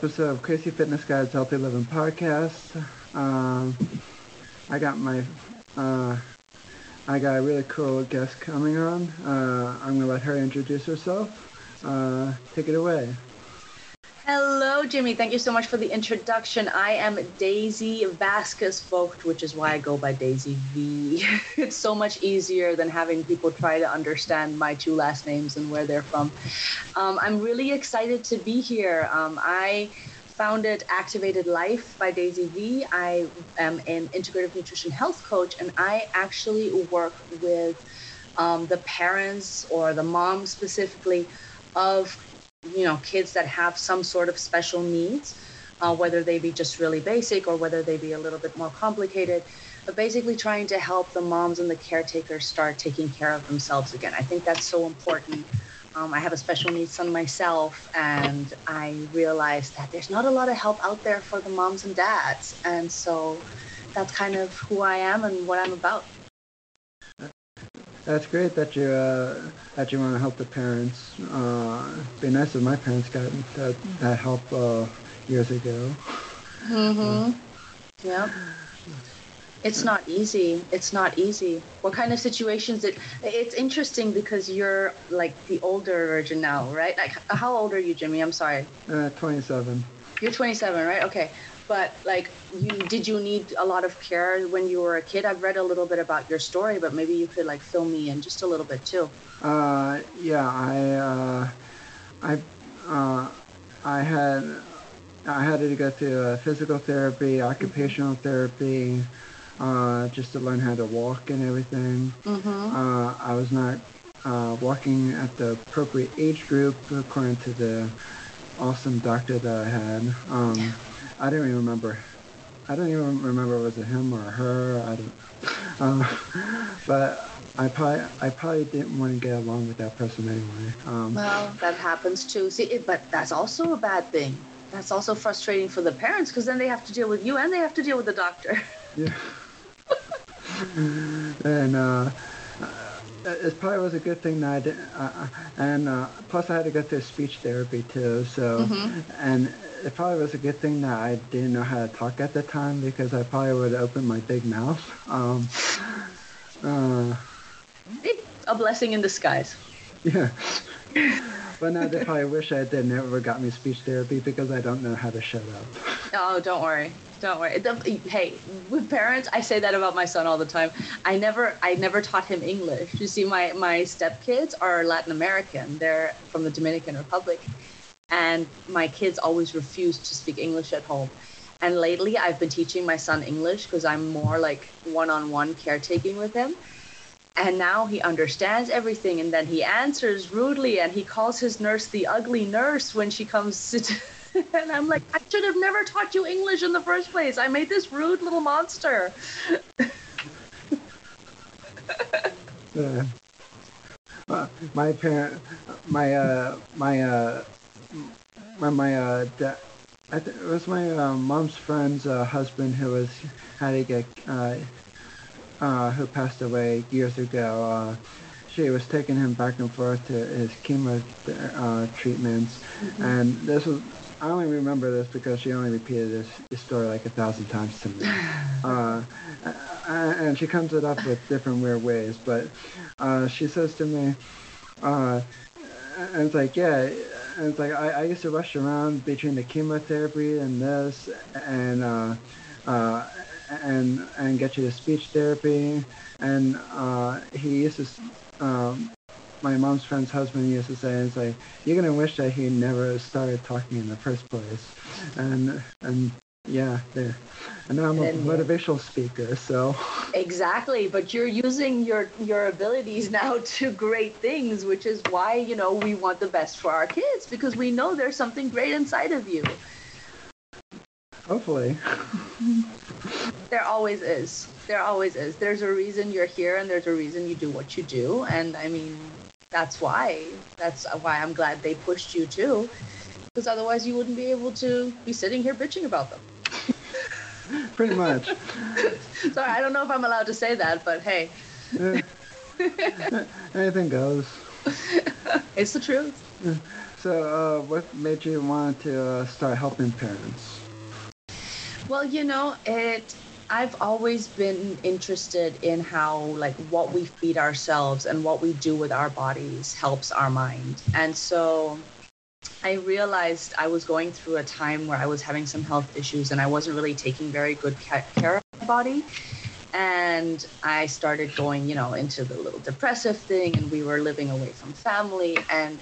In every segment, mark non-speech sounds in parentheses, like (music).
episode of Crazy Fitness Guys Healthy Living podcast. Um, I got my, uh, I got a really cool guest coming on. Uh, I'm gonna let her introduce herself. Uh, take it away. Hello, Jimmy. Thank you so much for the introduction. I am Daisy Vasquez Vogt, which is why I go by Daisy V. (laughs) it's so much easier than having people try to understand my two last names and where they're from. Um, I'm really excited to be here. Um, I founded Activated Life by Daisy V. I am an integrative nutrition health coach, and I actually work with um, the parents or the moms specifically of you know kids that have some sort of special needs uh, whether they be just really basic or whether they be a little bit more complicated but basically trying to help the moms and the caretakers start taking care of themselves again. I think that's so important. Um, i have a special needs son myself and i realized that there's not a lot of help out there for the moms and dads. And so that's kind of who i am and what i'm about that's great that you uh, that you want to help the parents. Uh, it'd be nice if my parents got that, that help uh, years ago. Mm-hmm. Yep. It's not easy. It's not easy. What kind of situations? It it's interesting because you're like the older version now, right? Like, how old are you, Jimmy? I'm sorry. Uh, 27. You're 27, right? Okay but like you did you need a lot of care when you were a kid? I've read a little bit about your story but maybe you could like fill me in just a little bit too. Uh yeah i uh i uh i had i had to go through uh, physical therapy occupational therapy uh just to learn how to walk and everything. Mm-hmm. uh i was not uh walking at the appropriate age group according to the awesome doctor that i had. Um I don't even remember. I don't even remember was it him or her. I don't. Uh, (laughs) but I probably I probably didn't want to get along with that person anyway. Um, well, that happens too. See, but that's also a bad thing. That's also frustrating for the parents because then they have to deal with you and they have to deal with the doctor. Yeah. (laughs) and uh, it probably was a good thing that I did, uh, and uh, plus I had to go through speech therapy too. So, mm-hmm. and it probably was a good thing that I didn't know how to talk at the time because I probably would have opened my big mouth. (laughs) Um, uh, a blessing in disguise. Yeah. (laughs) but now they probably wish I had never got me speech therapy because I don't know how to shut up. Oh, don't worry. Don't worry. Hey, with parents, I say that about my son all the time. I never, I never taught him English. You see, my my stepkids are Latin American. They're from the Dominican Republic, and my kids always refuse to speak English at home. And lately, I've been teaching my son English because I'm more like one-on-one caretaking with him. And now he understands everything, and then he answers rudely, and he calls his nurse the ugly nurse when she comes to. (laughs) (laughs) and I'm like, I should have never taught you English in the first place. I made this rude little monster. (laughs) Uh, my parent, my uh, my uh, my my uh, da- I th- it was my uh, mom's friend's uh, husband who was had to get uh, uh, who passed away years ago. Uh, she was taking him back and forth to his chemo uh, treatments, mm-hmm. and this was I only remember this because she only repeated this, this story like a thousand times to me. (laughs) Uh, and she comes it up with different weird ways, but uh, she says to me, uh, and it's like, yeah, and it's like I, I used to rush around between the chemotherapy and this, and uh, uh, and and get you to speech therapy, and uh, he used to um, my mom's friend's husband used to say, "It's like you're gonna wish that he never started talking in the first place," and and yeah, there. And now I'm a motivational speaker, so. Exactly, but you're using your your abilities now to great things, which is why you know we want the best for our kids because we know there's something great inside of you. Hopefully. there always is. There always is. There's a reason you're here, and there's a reason you do what you do, and I mean that's why. That's why I'm glad they pushed you too, because otherwise you wouldn't be able to be sitting here bitching about them. (laughs) Pretty much. (laughs) Sorry, I don't know if I'm allowed to say that, but hey. (laughs) Anything goes. It's the truth. So, uh, what made you want to uh, start helping parents? Well, you know, it. I've always been interested in how, like, what we feed ourselves and what we do with our bodies helps our mind. And so I realized I was going through a time where I was having some health issues and I wasn't really taking very good care of my body. And I started going, you know, into the little depressive thing, and we were living away from family. And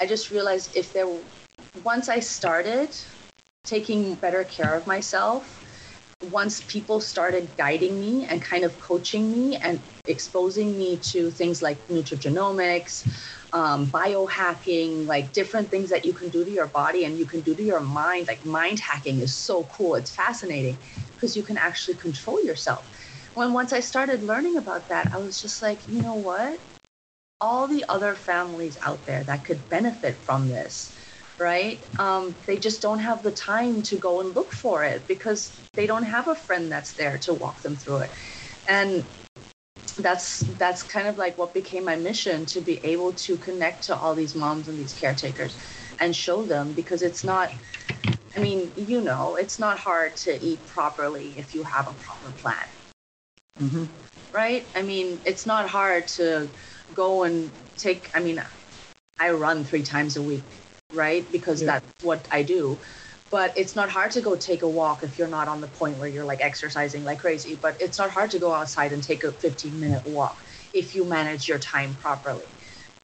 I just realized if there, once I started taking better care of myself, once people started guiding me and kind of coaching me and exposing me to things like nutrigenomics, um, biohacking, like different things that you can do to your body and you can do to your mind. Like mind hacking is so cool. It's fascinating because you can actually control yourself. When once I started learning about that, I was just like, you know what? All the other families out there that could benefit from this, right? Um, they just don't have the time to go and look for it because they don't have a friend that's there to walk them through it. And that's that's kind of like what became my mission to be able to connect to all these moms and these caretakers and show them because it's not i mean you know it's not hard to eat properly if you have a proper plan mm-hmm. right i mean it's not hard to go and take i mean i run three times a week right? Because yeah. that's what i do. But it's not hard to go take a walk if you're not on the point where you're like exercising like crazy. But it's not hard to go outside and take a 15 minute walk if you manage your time properly.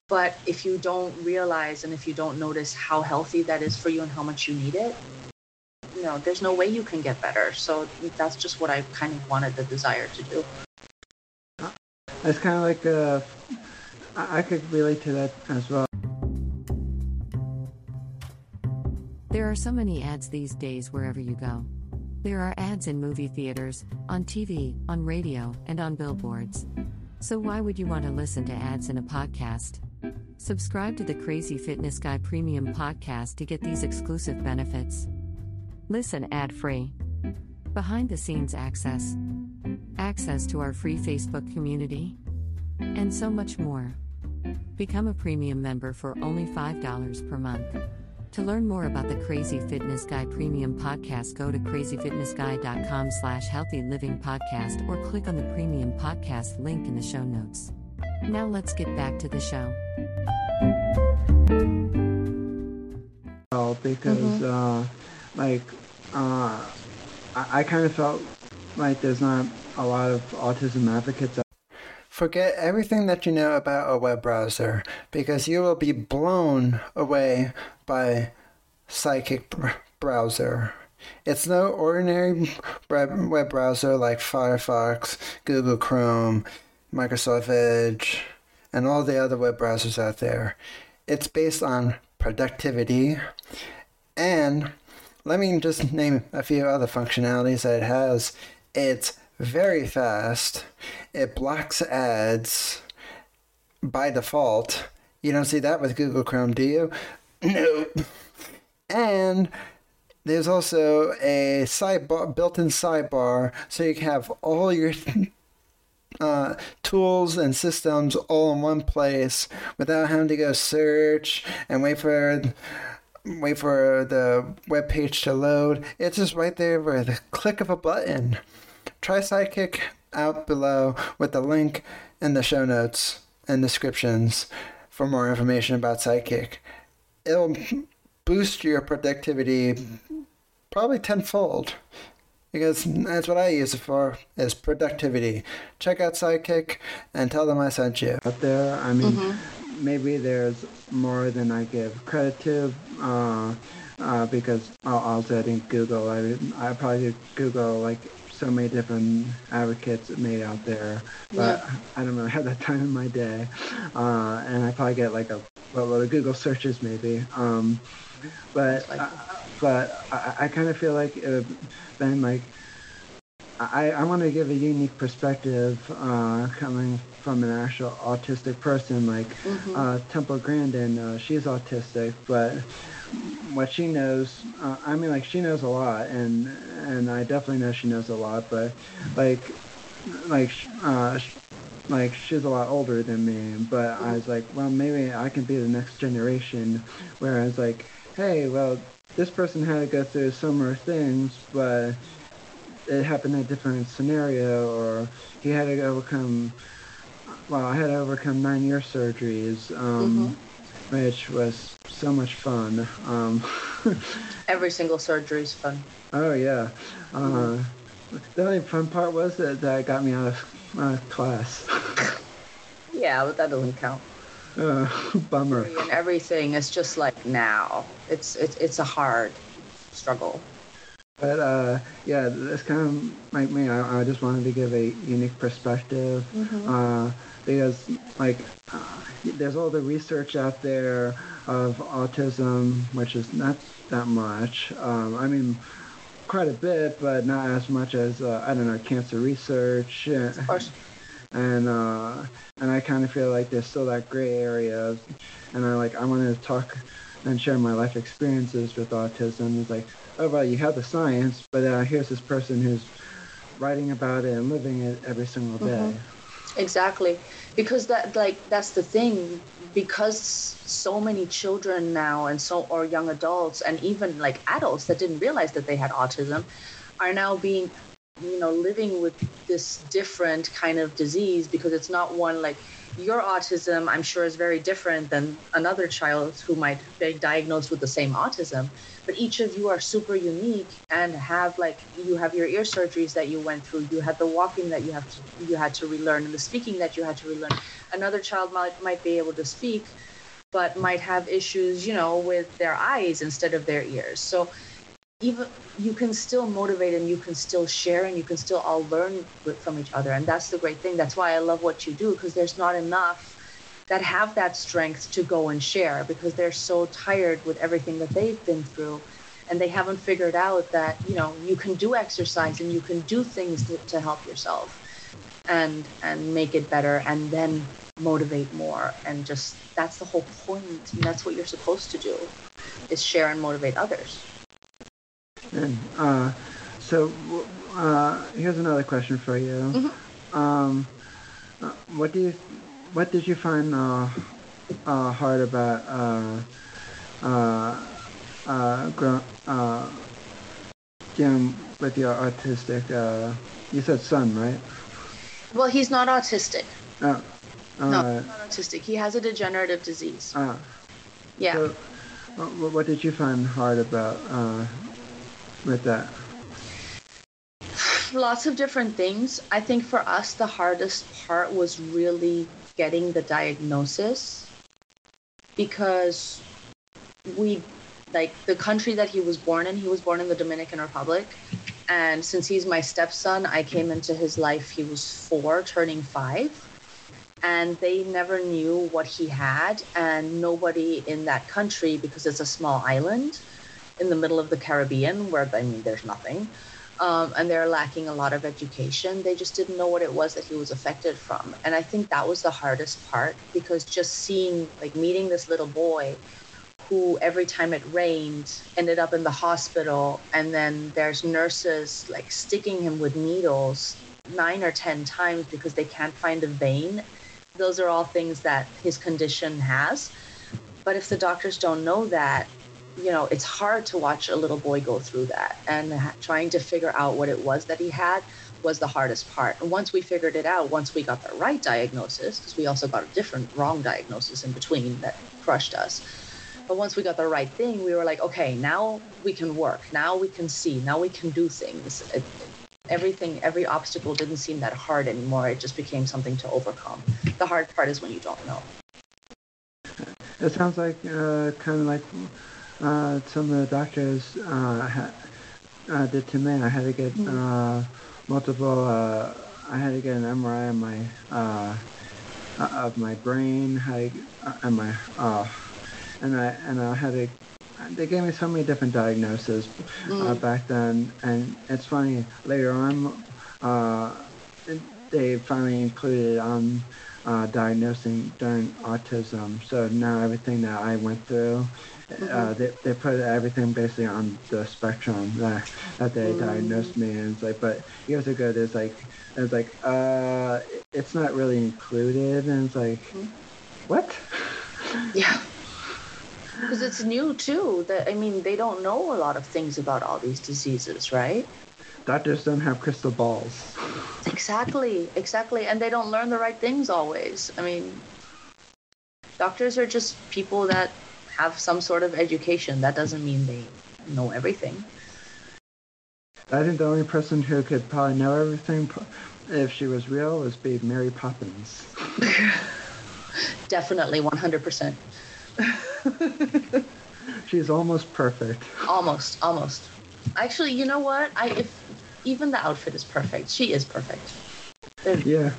But if you don't realize and if you don't notice how healthy that is for you and how much you need it you know there's no way you can get better. So that's just what i kind of wanted the desire to do. It's kind of like uh, i could relate to that as well There are so many ads these days wherever you go. There are ads in movie theaters, on TV, on radio, and on billboards. So why would you want to listen to ads in a podcast? Subscribe to the Crazy Fitness Guy Premium podcast to get these exclusive benefits. Listen ad free. Behind the scenes access. Access to our free Facebook community. And so much more. Become a premium member for only $5 per month. To learn more about the Crazy Fitness Guy Premium Podcast, go to crazyfitnessguy.com slash healthy living podcast or click on the premium podcast link in the show notes. Now let's get back to the show. Well, because mm-hmm. uh, like uh, I, I kind of felt like there's not a lot of autism advocates Forget everything that you know about a web browser because you will be blown away by Sidekick browser. It's no ordinary web browser like Firefox, Google Chrome, Microsoft Edge, and all the other web browsers out there. It's based on productivity and let me just name a few other functionalities that it has. It's very fast. It blocks ads by default. You don't see that with Google Chrome, do you? Nope. And there's also a sidebar, built-in sidebar, so you can have all your (laughs) uh, tools and systems all in one place without having to go search and wait for wait for the web page to load. It's just right there with a click of a button. Try Sidekick out below with the link in the show notes and descriptions for more information about Sidekick. It'll boost your productivity probably tenfold because that's what I use it for is productivity. Check out Sidekick and tell them I sent you. Out there, I mean, mm-hmm. maybe there's more than I give credit to. Uh, uh, because I'll also I didn't Google. I I probably did Google like so many different advocates made out there, but yeah. I don't really have that time in my day. Uh, and I probably get like a lot of Google searches maybe. Um, but uh, but I, I kind of feel like it been like I, I want to give a unique perspective uh, coming from an actual autistic person like mm-hmm. uh, Temple Grandin. Uh, she's autistic, but what she knows, uh, I mean, like she knows a lot, and and I definitely know she knows a lot, but like like uh, like she's a lot older than me, but I was like, well, maybe I can be the next generation. Where I was like, hey, well, this person had to go through similar things, but it happened in a different scenario, or he had to overcome. Well, I had to overcome nine-year surgeries, um, Mm-hmm. Which was so much fun. Um, (laughs) Every single surgery is fun. oh yeah. Uh, the only fun part was that that got me out of uh, class. (laughs) Yeah, but that doesn't count. uh, (laughs) bummer. And everything is just like now. It's it's it's a hard struggle. But uh, yeah, that's kind of like me. I, I just wanted to give a unique perspective uh, because, like, uh, there's all the research out there of autism, which is not that much. Um, I mean, quite a bit, but not as much as uh, I don't know cancer research. Of course. And uh, and I kind of feel like there's still that gray area, and I like I wanted to talk and share my life experiences with autism. It's like, oh well, you have the science, but uh, here's this person who's writing about it and living it every single day. Exactly. Because that like that's the thing because so many children now and so or young adults and even like adults that didn't realize that they had autism are now being you know living with this different kind of disease because it's not one like your autism i'm sure is very different than another child who might be diagnosed with the same autism but each of you are super unique and have like you have your ear surgeries that you went through. You had the walking that you have to you had to relearn and the speaking that you had to relearn. Another child might might be able to speak but might have issues you know with their eyes instead of their ears. So even you can still motivate and you can still share and you can still all learn with, from each other. And that's the great thing. That's why i love what you do because there's not enough that have that strength to go and share because they're so tired with everything that they've been through and they haven't figured out that you know you can do exercise and you can do things to, to help yourself and and make it better and then motivate more and just that's the whole point and that's what you're supposed to do is share and motivate others And uh, so uh, here's another question for you. Um, uh, what do you what did you find uh, uh, hard about uh, uh, uh, uh, dealing with your autistic? Uh, you said son, right? well he's not autistic Oh, all no right. not autistic he has a degenerative disease Uh, yeah So, what, what did you find hard about uh, with that? (sighs) lots of different things. I think for us, the hardest part was really getting the diagnosis because we, like, the country that he was born in, he was born in the Dominican Republic. And since he's my stepson, I came into his life, he was four, turning five. And they never knew what he had. And nobody in that country, because it's a small island in the middle of the Caribbean, where, I mean, there's nothing um, and they're lacking a lot of education. They just didn't know what it was that he was affected from. And I think that was the hardest part because just seeing, like, meeting this little boy who every time it rained ended up in the hospital, and then there's nurses like sticking him with needles nine or 10 times because they can't find a vein. Those are all things that his condition has. But if the doctors don't know that, you know, it's hard to watch a little boy go through that. And trying to figure out what it was that he had was the hardest part. And once we figured it out, once we got the right diagnosis, because we also got a different wrong diagnosis in between that crushed us. But once we got the right thing, we were like, okay, now we can work. Now we can see. Now we can do things. It, everything, every obstacle didn't seem that hard anymore. It just became something to overcome. The hard part is when you don't know. It sounds like uh, kind of like uh, some of the doctors uh, ha- uh, did to me. I had to get uh, multiple. Uh, I had to get an MRI of my uh, of my brain, uh, and my uh, and I and I had to. They gave me so many different diagnoses uh, back then, and it's funny. Later on, uh, they finally included on uh, diagnosing during autism. So now everything that I went through uh, they, they put everything basically on the spectrum that, that they Mm. diagnosed me and it's like but years ago there's like it's like uh it's not really included and it's like Mhm. what Yeah. Because it's new too. That I mean, they don't know a lot of things about all these diseases, right? doctors don't have crystal balls Exactly, exactly. And they don't learn the right things always. I mean, doctors are just people that have some sort of education. That doesn't mean they know everything. I think the only person who could probably know everything if she was real was be Mary Poppins (laughs) Definitely 100%. (laughs) she's almost perfect almost, almost. Actually, you know what? I if even the outfit is perfect. She is perfect. There's, yeah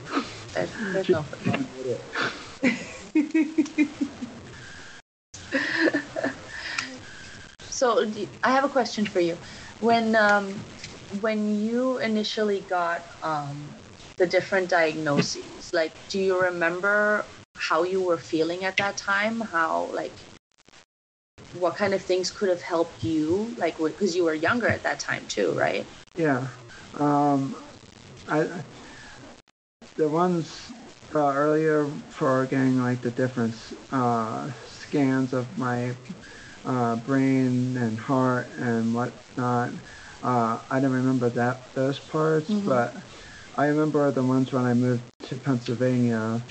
there's, there's no (laughs) (laughs) So I have a question for you. When um, when you initially got um, the different diagnoses, (laughs) like, do you remember how you were feeling at that time? How like what kind of things could have helped you? Like, because you were younger at that time too, right? Yeah. Um, I the ones uh, earlier for getting like the difference uh, scans of my uh, brain and heart and whatnot. Uh, I don't remember that those parts, Mhm. but I remember the ones when I moved to Pennsylvania.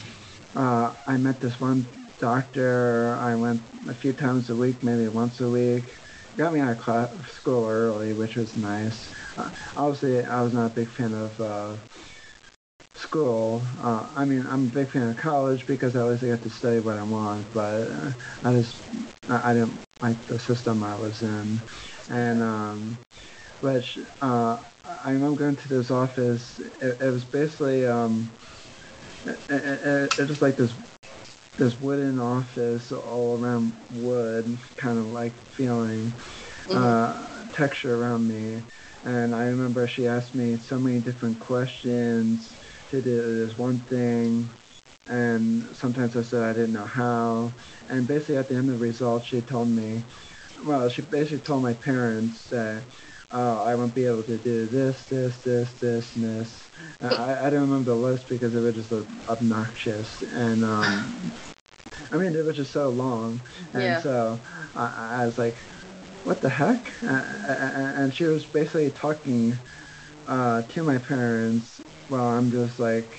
Uh, I met this one doctor. I went a few times a week, maybe once a week. Got me out of class, school early, which was nice. Uh, obviously, I was not a big fan of uh, school. Uh, I mean, I'm a big fan of college because I always get to study what I want, but uh, I just I I didn't like the system I was in, and um, which uh, I remember going to this office. It, it was basically um, it, it, it, like this this wooden office all around wood, kind of like feeling uh, texture around me. And I remember she asked me so many different questions to do this one thing, and sometimes I said I didn't know how. And basically, at the end of the results, she told me, well, she basically told my parents that uh, I won't be able to do this, this, this, this, and this. Uh, I, I don't remember the list because it was just obnoxious, and um, I mean it was just so long, and Yeah. so I, I was like, "What the heck?" Uh, uh, and she was basically talking uh, to my parents while I'm just like,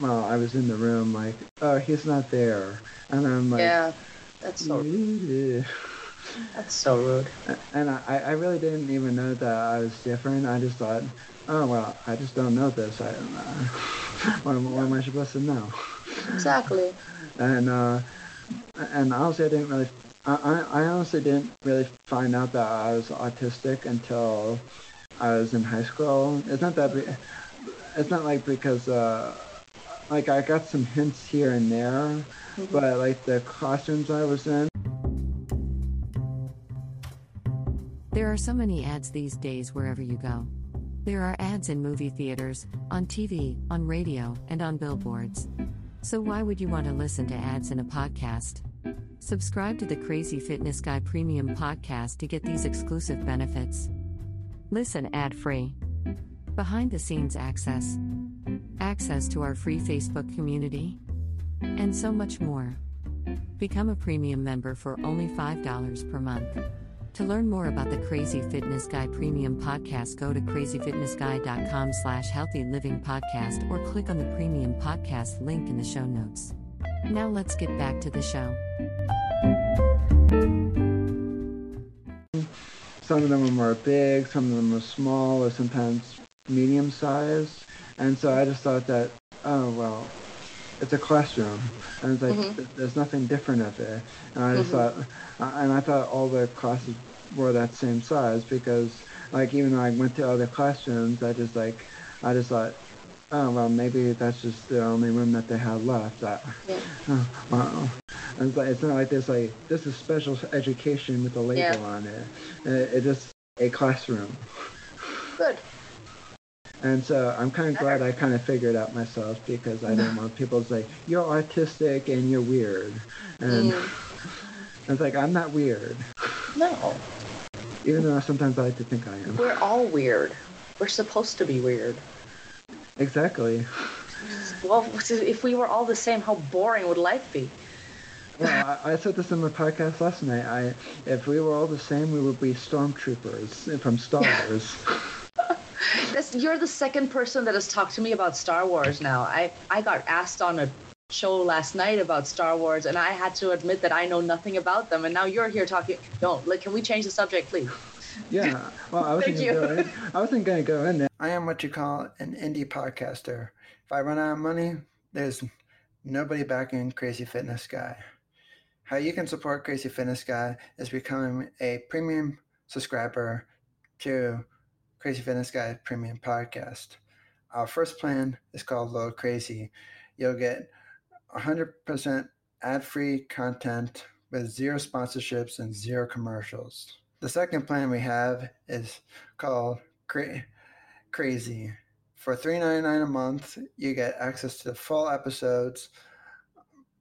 well, I was in the room like, "Oh, he's not there," and I'm like, yeah, that's so "Yeah." (laughs) that's so rude. And I, I really didn't even know that I was different. I just thought, oh well, I just don't know this. I, uh, (laughs) what, am- what am I supposed to know? Exactly. And uh, and honestly, I didn't really. I, I I honestly didn't really find out that I was autistic until I was in high school. It's not that. Be, it's not like because uh, like I got some hints here and there, but like the costumes I was in. There are so many ads these days wherever you go. There are ads in movie theaters, on TV, on radio, and on billboards. So why would you want to listen to ads in a podcast? Subscribe to the Crazy Fitness Guy Premium podcast to get these exclusive benefits. Listen ad free. Behind the scenes access. Access to our free Facebook community. And so much more. Become a premium member for only $5 per month. To learn more about the Crazy Fitness Guy Premium Podcast, go to crazyfitnessguy.com slash healthy living podcast or click on the premium podcast link in the show notes. Now let's get back to the show. Some of them are big, some of them are small, or sometimes medium sized. And so I just thought that, oh well, it's a classroom, and it's like Mhm. there's nothing different of it. And I just Mhm. thought, uh, and I thought all the classes were that same size because, like, even though I went to other classrooms, I just like, I just thought, oh well, maybe that's just the only room that they had left. I, Yeah. Oh, (laughs) wow. And It's, like, it's not like this like this is special education with a label Yeah. on it. It, it's just a classroom. Good. And so I'm kind of glad I kind of figured out myself because I don't want people to say you're autistic and you're weird. And Mm. it's like I'm not weird, No, even though sometimes I like to think I am. we're all weird. We're supposed to be weird. Exactly. Well, if we were all the same, how boring would life be? Well, I, I said this in my podcast last night. I, if we were all the same, we would be stormtroopers from Star (laughs) Wars. (laughs) This, you're the second person that has talked to me about Star Wars now. I, I got asked on a show last night about Star Wars, and I had to admit that I know nothing about them. And now you're here talking. Don't. Like, can we change the subject, please? Yeah. Well, I wasn't (laughs) Thank gonna you. go. In, I wasn't gonna go in there. I am what you call an indie podcaster. If I run out of money, there's nobody backing Crazy Fitness Guy. How you can support Crazy Fitness Guy is becoming a premium subscriber to Crazy Fitness Guy Premium Podcast. Our first plan is called Low Crazy. You'll get 100% ad-free content with zero sponsorships and zero commercials. The second plan we have is called Cra- Crazy. For $3.99 a month, you get access to the full episodes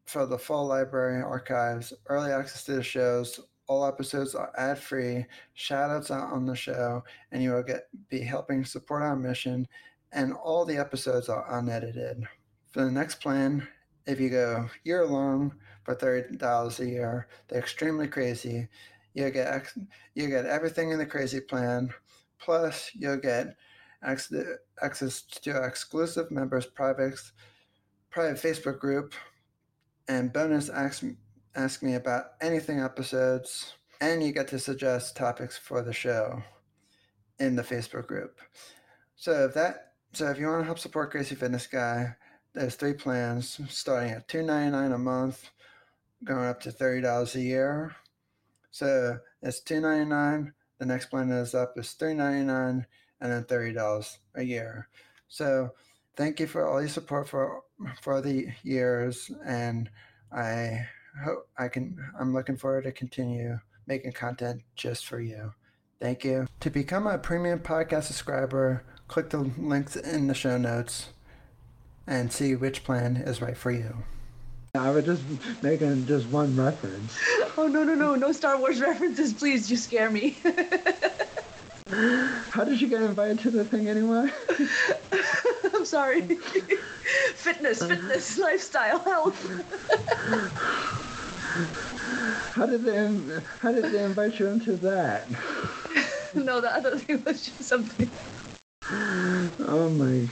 for the full library archives, early access to the shows. All episodes are ad free, shout outs on the show, and you will get be helping support our mission. And all the episodes are unedited. For the next plan, if you go year long for thirty dollars a year, they're extremely crazy. You get you get everything in the crazy plan, plus you'll get access access to exclusive members' private private Facebook group, and bonus ask ask me about anything episodes, and you get to suggest topics for the show in the Facebook group. So if that so if you want to help support Crazy Fitness Guy, there's three plans starting at two ninety nine a month, going up to thirty dollars a year. So it's two ninety nine. The next plan that is up is three ninety nine, and then thirty dollars a year. So thank you for all your support for for the years, and I hope I can. I'm looking forward to continue making content just for you. Thank you. To become a premium podcast subscriber, click the links in the show notes and see which plan is right for you. I was just making just one reference. (laughs) Oh no no no no Star Wars references, please! You scare me. (laughs) How did you get invited to the thing anyway? (laughs) I'm sorry. fitness, fitness, lifestyle, health. How did they how did they invite you into that? (laughs) no, the other thing was just something. Oh my!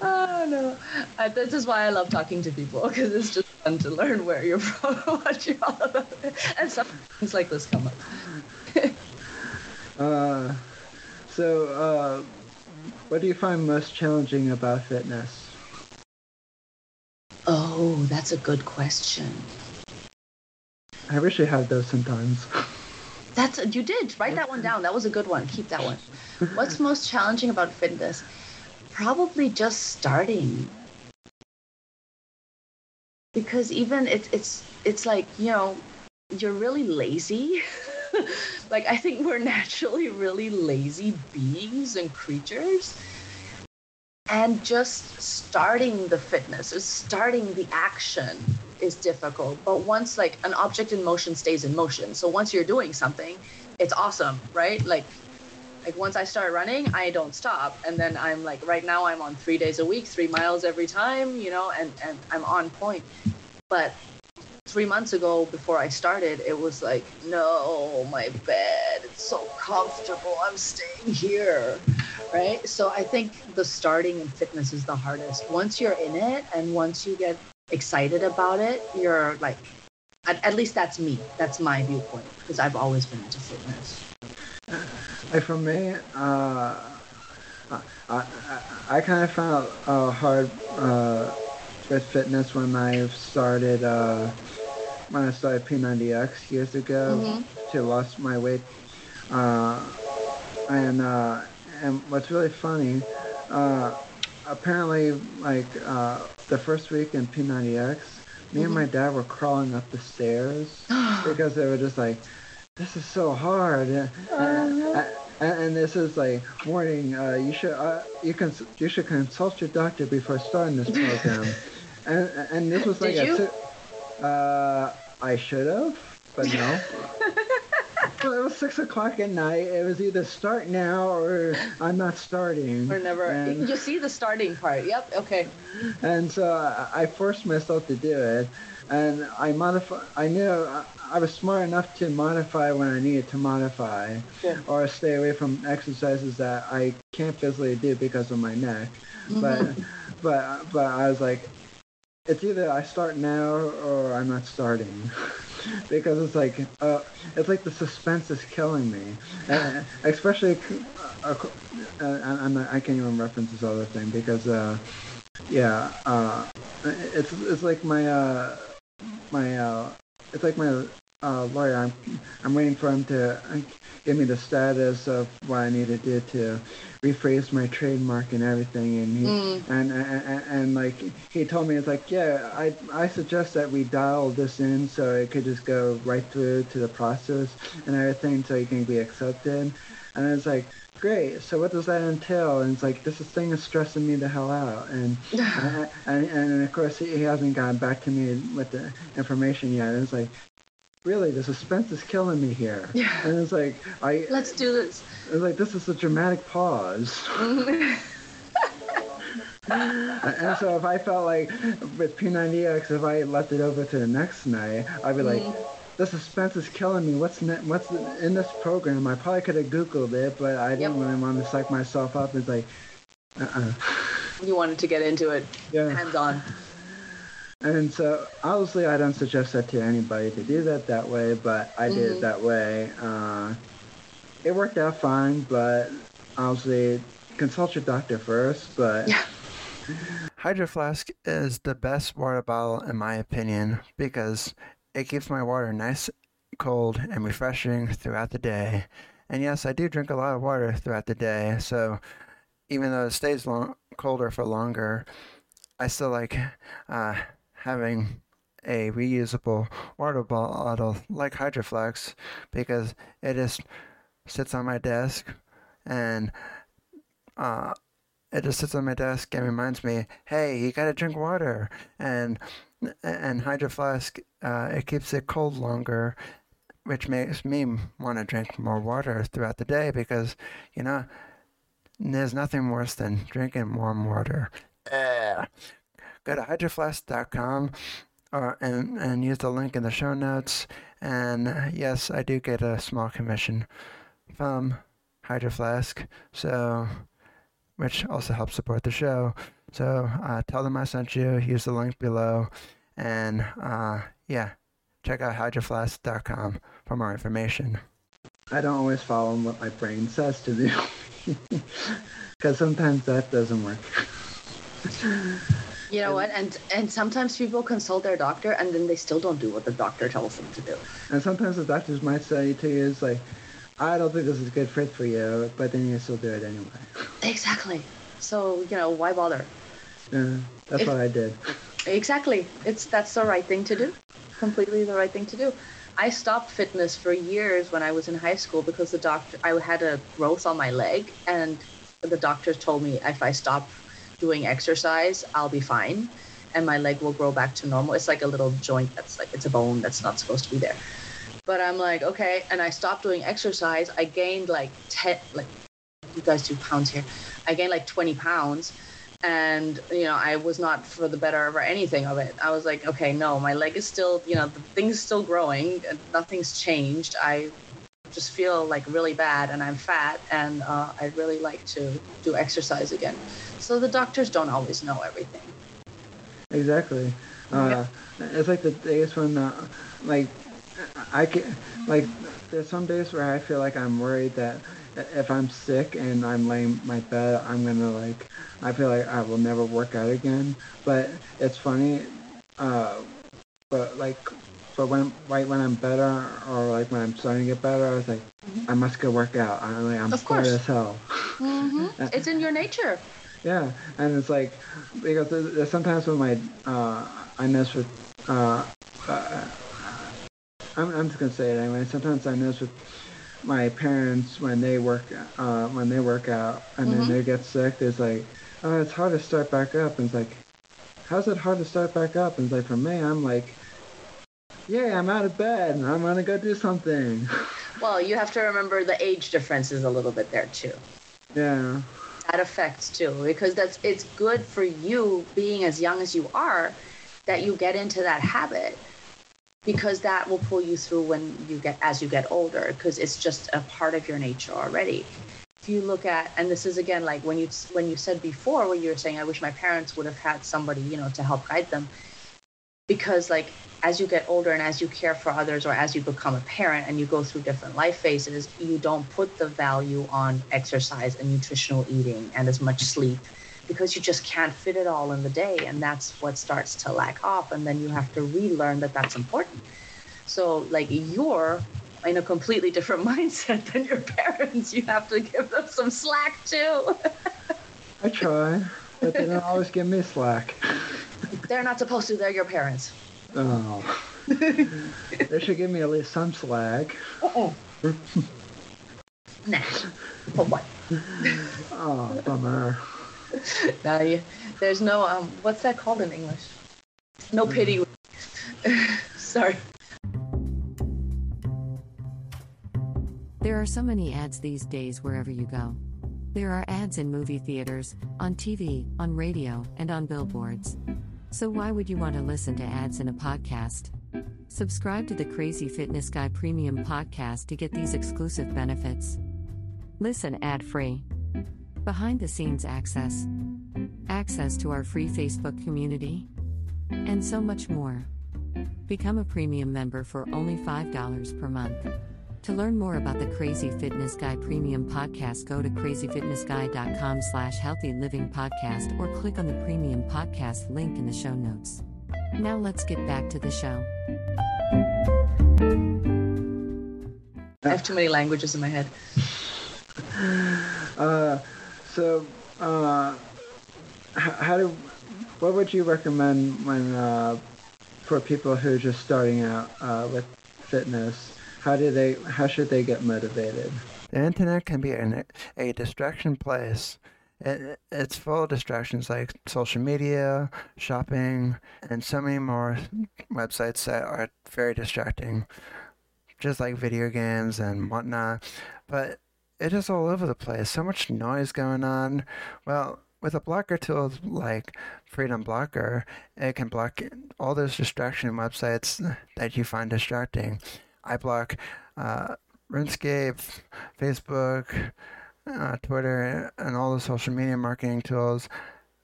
Oh no, uh, this is why I love talking to people because it's just fun to learn where you're (laughs) from, what you're all about, and some things like this come up. (laughs) Uh, so uh, what do you find most challenging about fitness? Oh, that's a good question. I wish I had those sometimes. That's you did write that one down. That was a good one. Keep that one. What's most challenging about fitness? Probably just starting. Because even it's it's it's like you know you're really lazy. (laughs) like I think we're naturally really lazy beings and creatures. And just starting the fitness or starting the action is difficult. But once like an object in motion stays in motion. So once you're doing something, it's awesome, right? Like like once I start running, I don't stop. And then I'm like right now I'm on three days a week, three miles every time, you know, and, and I'm on point. But three months ago before I started, it was like, no, my bed, it's so comfortable. I'm staying here. Right. So I think the starting in fitness is the hardest. Once you're in it and once you get excited about it, you're like, at, at least that's me. That's my viewpoint because I've always been into fitness. Like for me, uh, I, I, I kind of found uh, hard uh, with fitness when I started uh, when I started P90X years ago Mhm. to lost my weight. Uh, and uh, and what's really funny, uh, apparently like uh, the first week in P90X, me and my dad were crawling up the stairs (gasps) because they were just like, this is so hard. And, and, and this is like warning. Uh, you should uh, you can you should consult your doctor before starting this program. (laughs) and and this was like Did a you? si- uh, I should have. but no. (laughs) well, it was six o'clock at night. It was either start now or I'm not starting. Or never. And, you see the starting part. Yep. Okay. and so I, forced myself to do it, and I modify. I knew I, was smart enough to modify when I needed to modify, Sure. or stay away from exercises that I can't physically do because of my neck. But mm-hmm. but but I was like, it's either I start now or I'm not starting. (laughs) because it's like uh, it's like the suspense is killing me, and especially uh, uh, not, I can't even reference this other thing because uh, yeah, uh, it's it's like my uh, my uh, it's like my uh, lawyer. I'm I'm waiting for him to give me the status of what I need to do to rephrase my trademark and everything. And he, Mm. and, and, and like he told me, it's like yeah, I I suggest that we dial this in so it could just go right through to the process and everything, so you can be accepted. And it's like great. So what does that entail? And it's like this is thing is stressing me the hell out. And (laughs) and, and, and of course he hasn't gotten back to me with the information yet. And it's like really the suspense is killing me here. Yeah. And it's like I Let's do this. it's like this is a dramatic pause. (laughs) and so if I felt like with P90X, if I left it over to the next night, I'd be like, mm. the suspense is killing me. What's ne- what's in this program? I probably could have Googled it, but I didn't Yep. really want to psych myself up. It's like, uh-uh. you wanted to get into it Yeah. hands on. And so obviously I don't suggest that to anybody to do that that way, but I did Mhm. it that way. Uh, it worked out fine, but obviously consult your doctor first. But Yeah. (laughs) Hydro Flask is the best water bottle in my opinion because it keeps my water nice, cold, and refreshing throughout the day. And yes, I do drink a lot of water throughout the day, so even though it stays long, colder for longer, I still like uh, having a reusable water bottle like Hydro Flask because it just sits on my desk and uh, it just sits on my desk and reminds me, hey, you gotta drink water. And and Hydro Flask, uh, it keeps it cold longer, which makes me want to drink more water throughout the day because, you know, there's nothing worse than drinking warm water. Ugh. Go to hydroflask.com or, and, and use the link in the show notes. And uh, yes, I do get a small commission from Hydro Flask. So which also helps support the show. So uh, tell them I sent you. Use the link below, and uh, yeah, check out hydroflask.com for more information. I don't always follow what my brain says to do. (laughs) Because sometimes that doesn't work. (laughs) You know what? And and sometimes people consult their doctor and then they still don't do what the doctor tells them to do. And sometimes the doctors might say to you, it's like, I don't think this is a good fit for you, but then you still do it anyway. Exactly. So, you know, why bother? Yeah, that's If- what I did. Exactly. It's that's the right thing to do. Completely the right thing to do. I stopped fitness for years when I was in high school because the doctor I had a growth on my leg and the doctor told me if I stop doing exercise, I'll be fine and my leg will grow back to normal. It's like a little joint that's like it's a bone that's not supposed to be there. But I'm like, okay, and I stopped doing exercise. I gained like 10 like you guys do pounds here. I gained like 20 pounds and you know i was not for the better or anything of it i was like okay no my leg is still you know the thing's still growing nothing's changed i just feel like really bad and i'm fat and uh, i'd really like to do exercise again so the doctors don't always know everything Exactly. Uh, It's like the days when, uh, like, I can, like, there's some days where I feel like I'm worried that if I'm sick and I'm laying my bed, I'm gonna like, I feel like I will never work out again. But it's funny, uh, but like, but when right when I'm better or like when I'm starting to get better, I was like, I must go work out. I'm like, I'm Of as hell. mm-hmm. (laughs) it's in your nature Yeah, and it's like because there's, there's sometimes when my uh, I notice with uh, uh, I'm I'm just gonna say it anyway. Sometimes I notice with my parents when they work uh, when they work out and Mhm. then they get sick. There's like oh it's hard to start back up. And it's like how's it hard to start back up? And it's like for me I'm like Yeah, I'm out of bed. and I'm gonna go do something. (laughs) Well, you have to remember the age difference is a little bit there too. Yeah. That affects too, because that's it's good for you being as young as you are that you get into that habit because that will pull you through when you get as you get older because it's just a part of your nature already if you look at and this is again like when you when you said before when you were saying i wish my parents would have had somebody you know to help guide them because like as you get older and as you care for others or as you become a parent and you go through different life phases you don't put the value on exercise and nutritional eating and as much sleep because you just can't fit it all in the day and that's what starts to lack off and then you have to relearn that that's important. So like you're in a completely different (laughs) mindset than your parents. You have to give them some slack too. (laughs) I try, but they don't always give me slack. They're not supposed to they're your parents Oh. they should give me at least some slack. uh-uh. nah for what Oh, bummer. no, you, there's no um what's that called in english no pity (laughs) sorry There are so many ads these days wherever you go. There are ads in movie theaters, on TV, on radio, and on billboards. So why would you want to listen to ads in a podcast? Subscribe to the Crazy Fitness Guy Premium podcast to get these exclusive benefits. Listen ad free. Behind the scenes access. Access to our free Facebook community. And so much more. Become a premium member for only $5 per month. To learn more about the Crazy Fitness Guy Premium Podcast, go to crazyfitnessguy.com slash healthy living podcast or click on the premium podcast link in the show notes. Now let's get back to the show. i have too many languages in my head (laughs) Uh, so, uh, how do, what would you recommend when, uh, for people who are just starting out, uh, with fitness? How do they, how should they get motivated? The internet can be an, a distraction place. It, it's full of distractions like social media, shopping, and so many more websites that are very distracting, just like video games and whatnot. But it is all over the place. So much noise going on. Well, with a blocker tool like Freedom Blocker, it can block all those distraction websites that you find distracting. I block uh, RuneScape, Facebook, uh, Twitter, and all the social media marketing tools.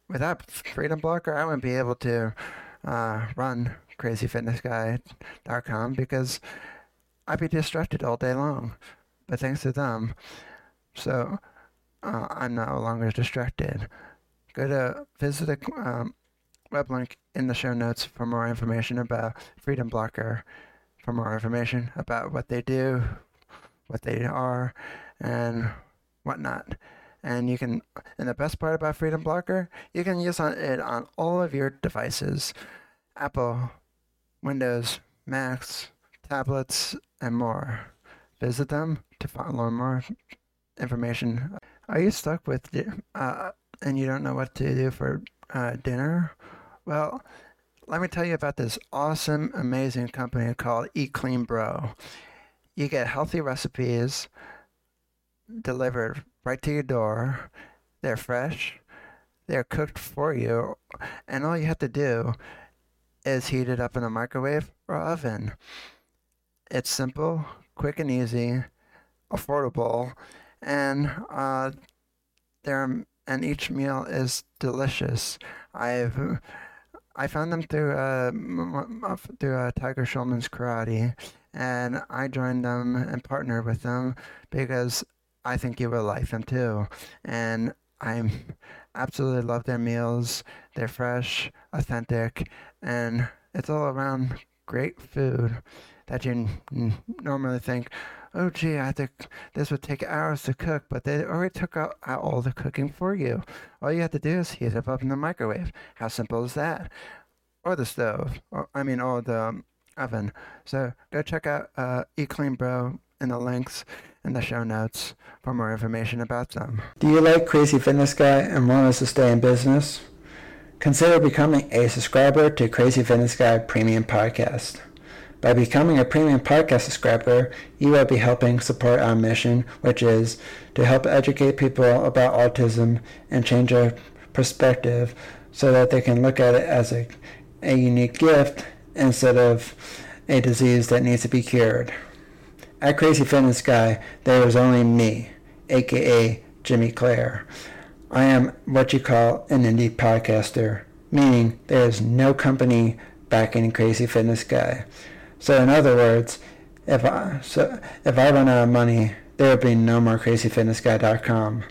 Without Freedom Blocker, I wouldn't be able to uh, run crazyfitnessguy.com because I'd be distracted all day long. But thanks to them, so uh, I'm no longer distracted. Go to visit the um, web link in the show notes for more information about Freedom Blocker, for more information about what they do, what they are, and whatnot. And you can, and the best part about Freedom Blocker, you can use on it on all of your devices Apple, Windows, Macs, tablets, and more. Visit them to find learn more information. Are you stuck with, uh, and you don't know what to do for uh, dinner? Well, let me tell you about this awesome, amazing company called Eat Clean Bro. You get healthy recipes delivered right to your door. They're fresh, they're cooked for you, and all you have to do is heat it up in a microwave or oven. It's simple, quick and easy, affordable, and uh, they're and each meal is delicious. I've I found them through uh, m- through uh, Tiger Schulman's Karate, and I joined them and partnered with them because I think you will like them too. And I absolutely love their meals. They're fresh, authentic, and it's all around great food that you normally think, oh gee, I think this would take hours to cook, but they already took out, out all the cooking for you. All you have to do is heat it up in the microwave. How simple is that? Or the stove, or I mean, or the um, oven. So go check out uh, Eat Clean Bro in the links in the show notes for more information about them. Do you like Crazy Fitness Guy and want us to stay in business? Consider becoming a subscriber to Crazy Fitness Guy Premium Podcast. By becoming a premium podcast subscriber, you will be helping support our mission, which is to help educate people about autism and change their perspective so that they can look at it as a, a unique gift instead of a disease that needs to be cured. At Crazy Fitness Guy, there is only me, aka Jimmy Clare. I am what you call an indie podcaster, meaning there is no company backing Crazy Fitness Guy. So in other words, if I so if I run out of money, there will be no more crazyfitnessguy.com.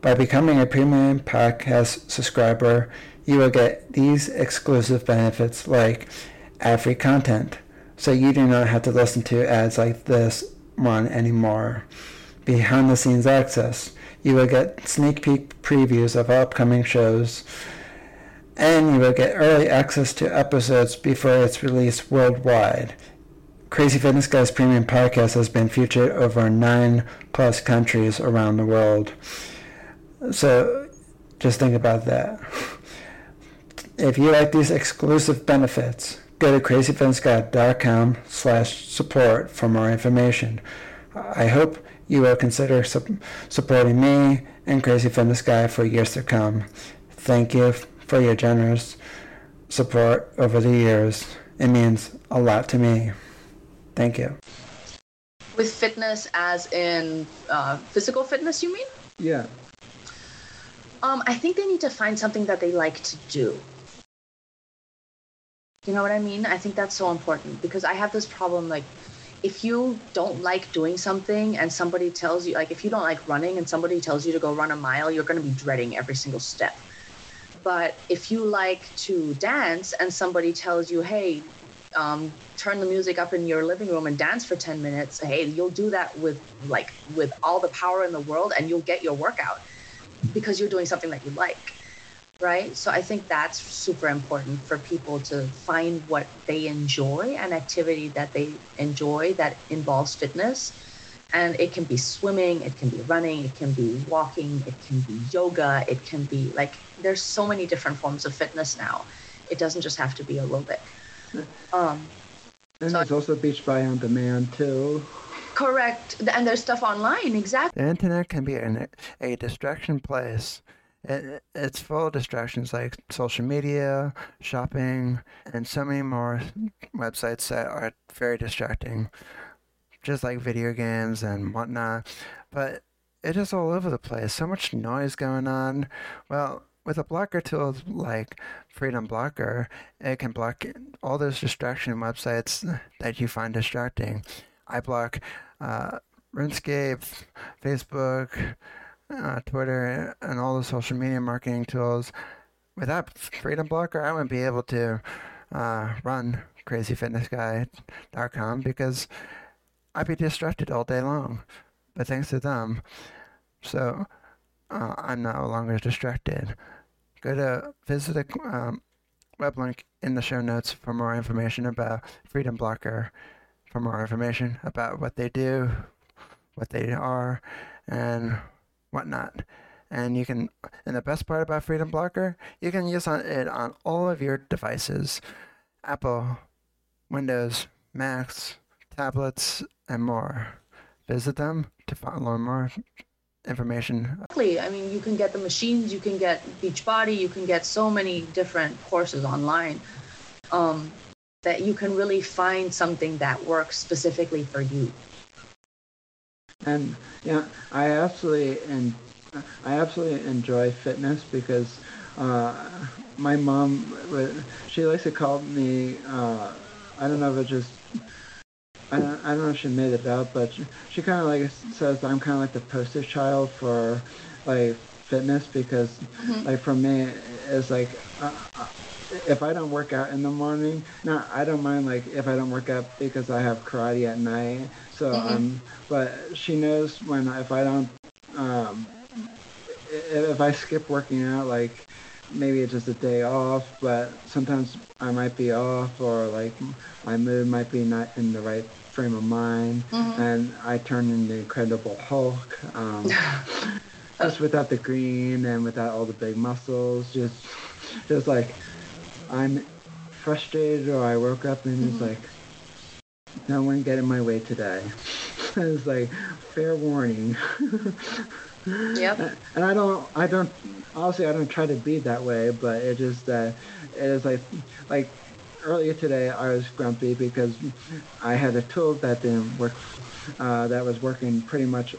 By becoming a premium podcast subscriber, you will get these exclusive benefits like ad-free content, so you do not have to listen to ads like this one anymore. Behind the scenes access, you will get sneak peek previews of upcoming shows, and you will get early access to episodes before it's released worldwide. Crazy Fitness Guys Premium Podcast has been featured over nine plus countries around the world. So just think about that. If you like these exclusive benefits, go to crazyfitnessguy.com slash support for more information. I hope you will consider su- supporting me and Crazy Fitness Guy for years to come. Thank you for your generous support over the years. It means a lot to me. Thank you. With fitness, as in uh, physical fitness, you mean? Yeah. Um, I think they need to find something that they like to do. You know what I mean? I think that's so important because I have this problem like if you don't like doing something and somebody tells you like if you don't like running and somebody tells you to go run a mile, you're going to be dreading every single step. But if you like to dance and somebody tells you, "Hey, um, turn the music up in your living room and dance for 10 minutes," hey, you'll do that with like with all the power in the world and you'll get your workout because you're doing something that you like right? So I think that's super important for people to find what they enjoy, an activity that they enjoy that involves fitness. And it can be swimming, it can be running, it can be walking, it can be yoga, it can be like there's so many different forms of fitness now. It doesn't just have to be aerobic. Um, And So- there's also Beachbody on demand too. correct. And there's stuff online, exactly. The internet can be an, a distraction place. It, it's full of distractions like social media, shopping, and so many more websites that are very distracting, just like video games and whatnot. But it is all over the place. So much noise going on. Well, with a blocker tool like Freedom Blocker, it can block all those distraction websites that you find distracting. I block uh, RuneScape, Facebook, uh, Twitter, and all the social media marketing tools. Without Freedom Blocker, I wouldn't be able to uh, run crazyfitnessguy.com because I'd be distracted all day long. But thanks to them, so uh, I'm no longer distracted. Go to visit the um, web link in the show notes for more information about Freedom Blocker, for more information about what they do, what they are, and whatnot. And you can, and the best part about Freedom Blocker, you can use on it on all of your devices Apple, Windows, Macs, tablets, and more. Visit them to find learn more information. Exactly. I mean, you can get the machines, you can get Beachbody, you can get so many different courses online um, that you can really find something that works specifically for you. And yeah, I absolutely and I absolutely enjoy fitness because uh, my mom she likes to call me uh, I don't know if it just I don't, I don't know if she made it up, but she, she kind of like says I'm kind of like the poster child for like fitness because like for me it's like uh, uh, if I don't work out in the morning, no, I don't mind like if I don't work out because I have karate at night. So um, but she knows when if I don't um, if I skip working out, like maybe it's just a day off, but sometimes I might be off or like my mood might be not in the right frame of mind, and I turn into Incredible Hulk. Um, (laughs) just without the green and without all the big muscles, just just like I'm frustrated or I woke up and it's like no one get in my way today. (laughs) it's like fair warning. (laughs) Yep. and I don't, I don't, honestly, I don't try to be that way, but it just that it is like, like earlier today I was grumpy because I had a tool that didn't work, uh, that was working pretty much.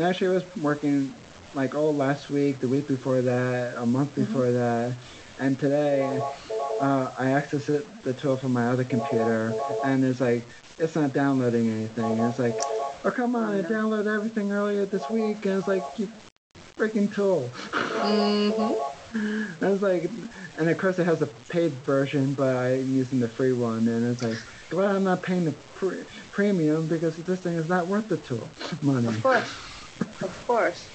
Actually, it was working like all last week, the week before that, a month before that, and today uh, I accessed it, the tool from my other computer, and it's like it's not downloading anything. It's like, oh come on, I downloaded everything earlier this week, and it's like you freaking tool. Mm-hmm. (laughs) I was like, and of course it has a paid version, but I'm using the free one, and it's like, glad I'm not paying the pre- premium because this thing is not worth the tool (laughs) money. Of course. Of course.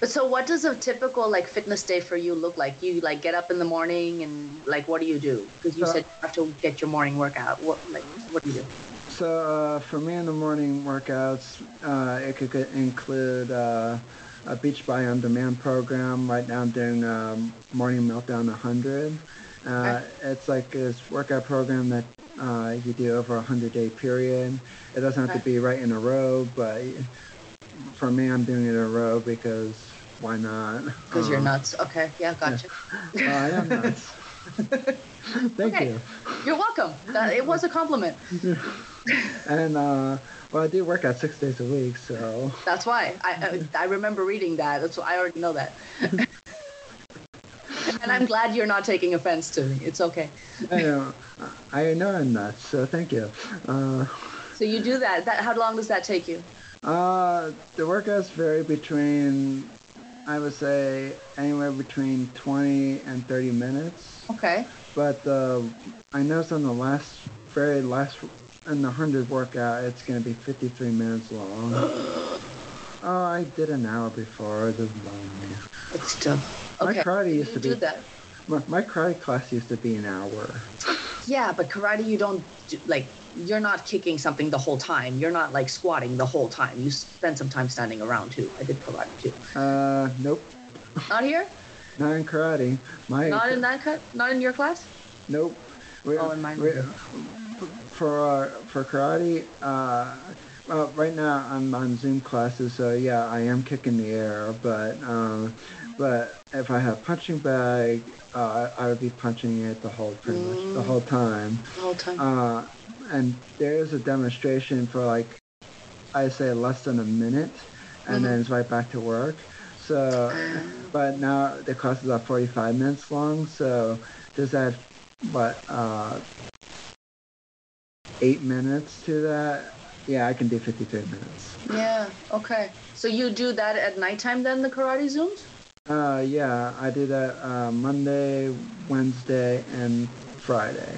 But so what does a typical like fitness day for you look like? You like get up in the morning and like what do you do? Because you Uh, said you have to get your morning workout. What like what do you do? So uh, for me in the morning workouts, uh, it could include uh, a Beachbody On Demand program. Right now I'm doing um, Morning Meltdown 100. Uh, It's like this workout program that uh, you do over a 100 day period. It doesn't have to be right in a row, but for me I'm doing it in a row because why not? Because you're Um, nuts. Okay, yeah, gotcha. (laughs) uh, I am nuts. (laughs) Thank Okay. you. You're welcome. That, it was a compliment. (laughs) (laughs) And uh, well, I do work out six days a week, so That's why I I, I remember reading that. That's why I already know that. (laughs) and I'm glad you're not taking offense to me. It's okay. I know, I know I'm not. so thank you. Uh, So you do that. That how long does that take you? uh, the workouts vary between, I would say, anywhere between 20 and 30 minutes. Okay. But uh, I noticed on the last, very last, in the 100 workout, it's going to be 53 minutes long. (gasps) oh, I did an hour before. It doesn't bother me. It's still My okay. karate You used to do be, that. my, my karate class used to be an hour. (laughs) Yeah, but karate, you don't do, like. You're not kicking something the whole time. You're not like squatting the whole time. You spend some time standing around too. I did karate too. Uh, nope, (laughs) Not here. not in karate. My Not in that cut. Not in your class. Nope. We're, Oh, in mine. For uh, for karate, uh, well, right now I'm on Zoom classes, so yeah, I am kicking the air. But um, but if I have punching bag, uh, I would be punching it the whole pretty much the whole time. The whole time. Uh, and there is a demonstration for like I say less than a minute, and then it's right back to work. So, but now the class is about 45 minutes long. So does that what uh, eight minutes to that? Yeah, I can do 53 minutes. yeah. Okay. So you do that at nighttime then, the karate zooms? Uh, yeah, I do that uh, Monday, Wednesday, and Friday.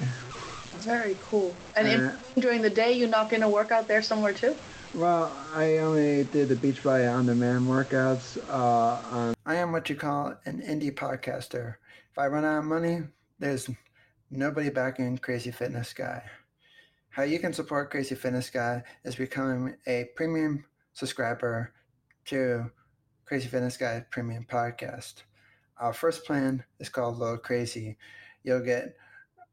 Very cool. And in, Uh, during the day, you're not going to work out there somewhere too? Well, I only did the Beach Beachbody On Demand workouts uh, on. I am what you call an indie podcaster. If I run out of money, there's nobody backing Crazy Fitness Guy. How you can support Crazy Fitness Guy is becoming a premium subscriber to Crazy Fitness Guy Premium Podcast. Our first plan is called Load Crazy. You'll get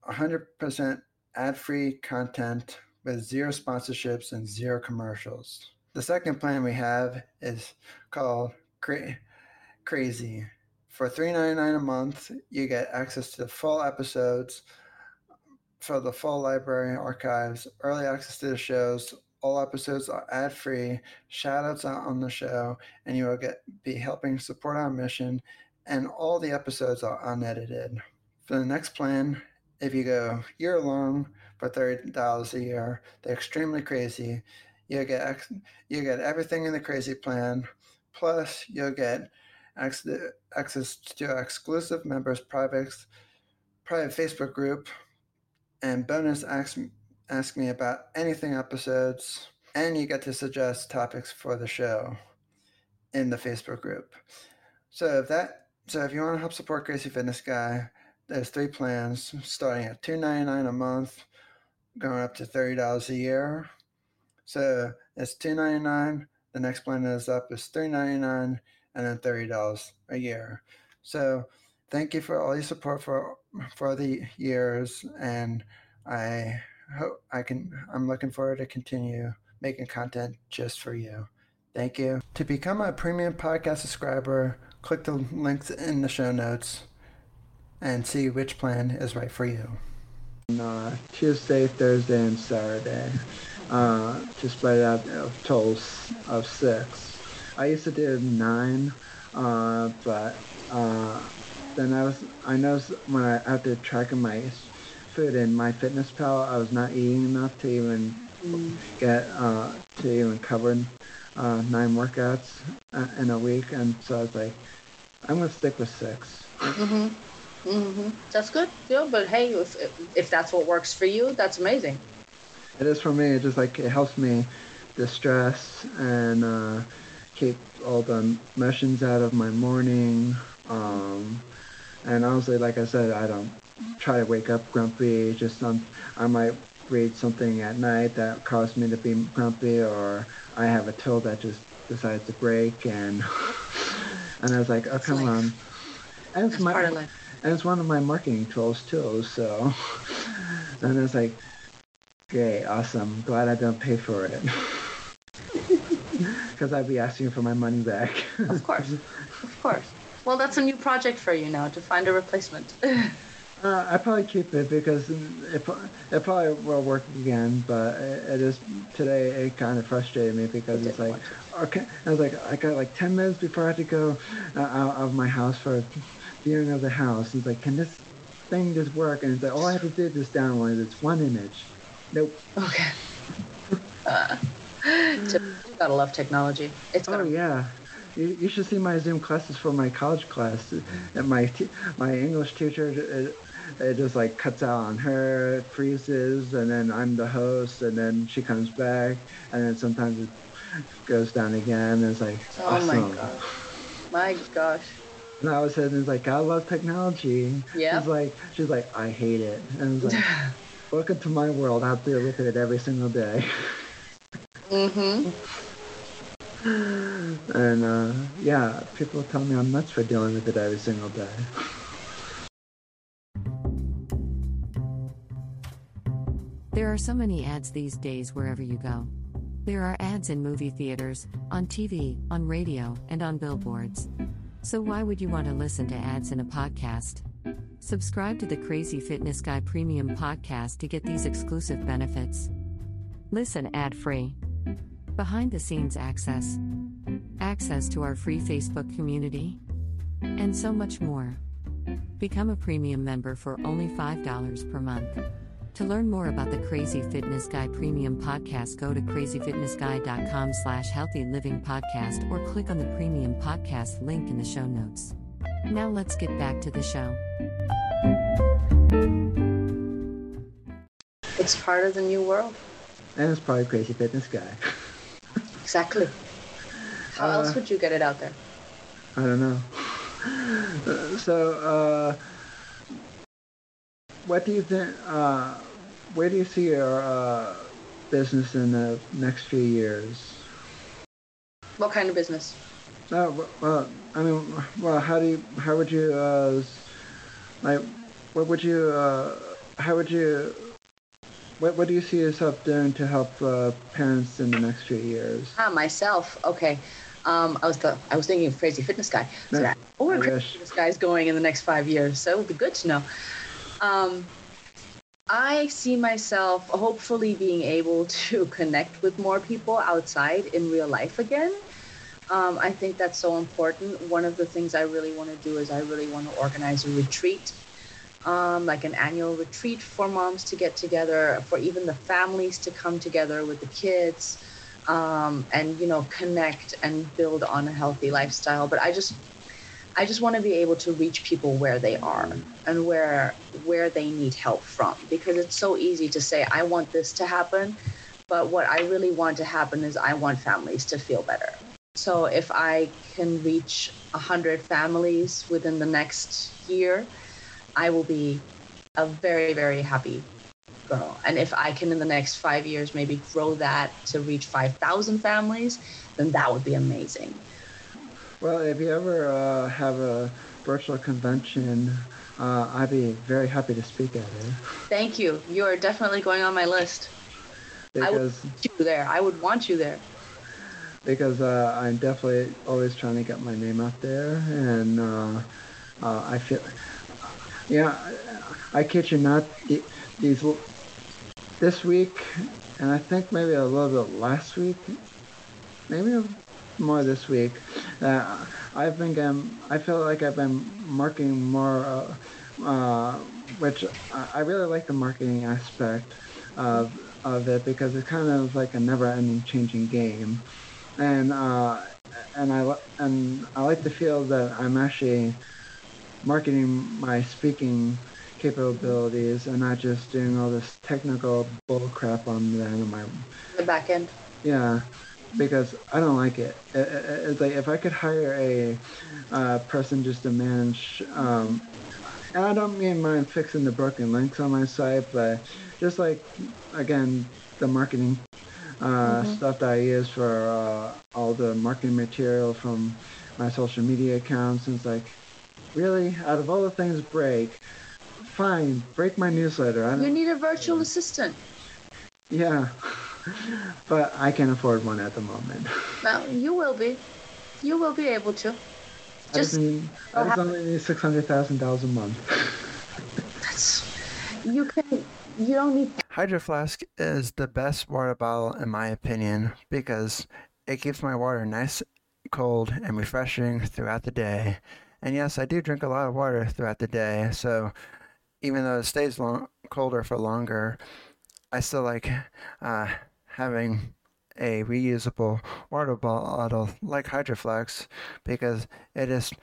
100% ad free content with zero sponsorships and zero commercials. The second plan we have is called Cra- Crazy. For $3.99 a month, you get access to the full episodes for the full library archives, early access to the shows. All episodes are ad free, shout outs on the show, and you will get be helping support our mission. And all the episodes are unedited. For the next plan, if you go year long for thirty dollars a year, they're extremely crazy. You get you get everything in the crazy plan, plus you'll get access access to exclusive members' private private Facebook group, and bonus ask ask me about anything episodes, and you get to suggest topics for the show in the Facebook group. So if that so if you want to help support Crazy Fitness Guy, there's three plans starting at two ninety nine a month, going up to thirty dollars a year. So it's two ninety nine. The next plan is up is three ninety nine, and then thirty dollars a year. So thank you for all your support for for the years, and I hope I can. I'm looking forward to continue making content just for you. Thank you. To become a premium podcast subscriber, click the links in the show notes and see which plan is right for you. Uh, Tuesday, Thursday, and Saturday uh, to spread out of totals of six. I used to do nine, uh, but uh, then I was I noticed when I after tracking my food in MyFitnessPal, I was not eating enough to even get uh, to even cover uh, nine workouts uh, in a week, and so I was like, I'm gonna stick with 6 Mm-hmm. Mm-hmm. That's good. Yeah, but hey, if if that's what works for you, that's amazing. It is for me. It just like it helps me distress and uh, keep all the emotions out of my morning. Um, and honestly, like I said, I don't try to wake up grumpy. Just some, I might read something at night that caused me to be grumpy, or I have a till that just decides to break, and (laughs) and I was like, oh come on. And it's my, part of life. and it's one of my marketing tools too. So, (laughs) and it's like, great, awesome. Glad I don't pay for it. (laughs) Because I'd be asking for my money back. Of course, of course. Well, that's a new project for you now to find a replacement. (laughs) Uh, I probably keep it because it, it probably will work again, but it, it is today. It kind of frustrated me because It it's like, okay, I was like, I got like ten minutes before I had to go uh, out of my house for a viewing of the house. It's like, can this thing just work? And it's like, all I have to do is just download it's one image. Nope. okay. (laughs) Uh, (laughs) gotta love technology. It's Oh gonna yeah. You, you should see my Zoom classes for my college class. Mm-hmm. And my t- my English teacher, it, it just like cuts out on her, freezes, and then I'm the host, and then she comes back, and then sometimes it goes down again. And it's like Oh my awesome. god. My gosh. And I was saying, it's like I love technology. Yeah. She's like, she's like, I hate it, and it's like, (laughs) welcome to my world. I have to deal with it every single day. Mm-hmm. (laughs) (sighs) And uh, yeah, people tell me I'm nuts for dealing with it every single day. There are so many ads these days wherever you go. There are ads in movie theaters, on TV, on radio, and on billboards. So why would you want to listen to ads in a podcast? Subscribe to the Crazy Fitness Guy Premium podcast to get these exclusive benefits. Listen ad free. Behind the scenes access. Access to our free Facebook community. And so much more. Become a premium member for only $5 per month. To learn more about the Crazy Fitness Guy Premium Podcast, go to crazyfitnessguy.com slash healthy living podcast or click on the premium podcast link in the show notes. Now let's get back to the show. It's part of the new world. And it's probably Crazy Fitness Guy. (laughs) Exactly. How else Uh, would you get it out there? I don't know. So, uh, what do you think? Uh, where do you see your uh, business in the next few years? What kind of business? Uh, well, I mean, well, how do you, how would you, uh, like, what would you, uh, how would you, what, what do you see yourself doing to help uh, parents in the next few years? Ah, myself. Okay. Um, I was the I was thinking of crazy fitness guy. So Yeah, oh, where I crazy wish. fitness guy is going in the next five years. So it would be good to know. Um, I see myself hopefully being able to (laughs) connect with more people outside in real life again. Um, I think that's so important. One of the things I really want to do is I really want to organize a retreat, um, like an annual retreat for moms to get together, for even the families to come together with the kids, um, and you know connect and build on a healthy lifestyle. But I just I just want to be able to reach people where they are and where where they need help from because it's so easy to say I want this to happen, but what I really want to happen is I want families to feel better. So if I can reach 100 families within the next year, I will be a very very happy girl. And if I can in the next 5 years maybe grow that to reach 5,000 families, then that would be amazing. Well, if you ever uh, have a virtual convention uh, I'd be very happy to speak at it. Thank you. You are definitely going on my list. I would want you there. I would want you there. because uh, I'm definitely always trying to get my name out there, and uh, uh, I feel, yeah, I, kid you not, these this week, and I think maybe a little bit last week, maybe more this week. Uh, I've been getting, I feel like I've been marketing more, uh, uh, which I, I really like the marketing aspect of of it because it's kind of like a never-ending changing game and uh, and I and I like to feel that I'm actually marketing my speaking capabilities and not just doing all this technical bull crap on the end of my The back end. yeah because I don't like it. It- it- It's like if I could hire a uh, person just to manage. Um, and I don't mean mind fixing the broken links on my site, but just like again the marketing uh, stuff that I use for uh, all the marketing material from my social media accounts. And it's like, really, out of all the things break, fine, break my newsletter. I You don't, need a virtual assistant. yeah, (laughs) but I can't afford one at the moment. (laughs) Well, you will be. You will be able to. I Just just, need, I just have- only need six hundred thousand dollars a month. (laughs) that's you can you don't need Hydro Flask is the best water bottle in my opinion because it keeps my water nice, cold, and refreshing throughout the day. And yes, I do drink a lot of water throughout the day, so even though it stays long, colder for longer, I still like uh, having a reusable water bottle like Hydro Flask because it just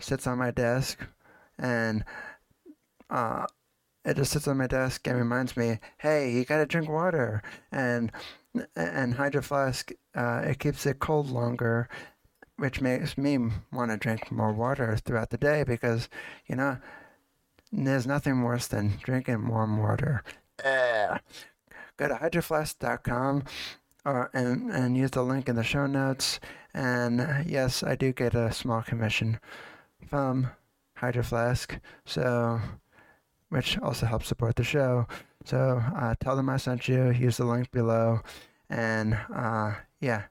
sits on my desk and uh, it just sits on my desk and reminds me, hey, you gotta drink water. And and Hydro Flask, uh, it keeps it cold longer, which makes me want to drink more water throughout the day because, you know, there's nothing worse than drinking warm water. Ugh. Go to hydroflask.com or, and, and use the link in the show notes. And uh, yes, I do get a small commission from Hydro Flask. So which also helps support the show. So uh, tell them I sent you. Use the link below, and uh, yeah,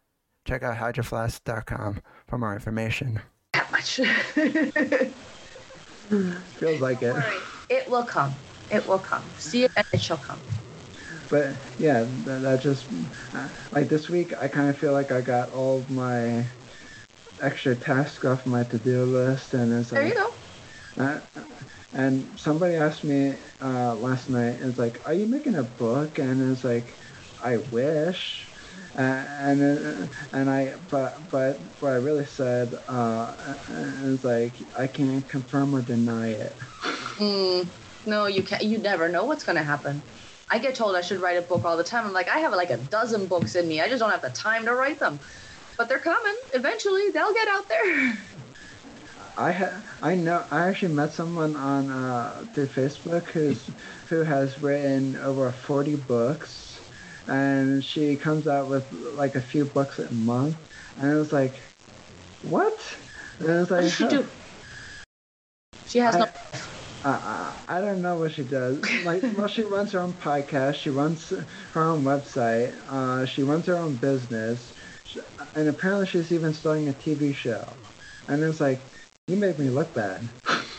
check out hydroflask.com for more information. that much. (laughs) Feels like it. Worry. It will come. It will come. See it and it shall come. But yeah, that, that just uh, like this week, I kind of feel like I got all of my extra tasks off my to-do list, and it's There like, you go. Uh, and somebody asked me uh, last night, it's like, are you making a book? And it's like, I wish. And uh, and I but but what I really said uh, is like I can't confirm or deny it. Mm, no, you can't. You never know what's gonna happen. I get told I should write a book all the time. I'm like, I have like a dozen books in me. I just don't have the time to write them. But they're coming. Eventually, they'll get out there. I ha- I know I actually met someone on uh, through Facebook who's who has written over 40 books, and she comes out with like a few books a month, and it was like, what? And it was What like, does she do? She has no. I- I, I I don't know what she does. Like, (laughs) well, she runs her own podcast. She runs her own website. Uh, she runs her own business, Sh- and apparently she's even starting a TV show. And it's like, you make me look bad.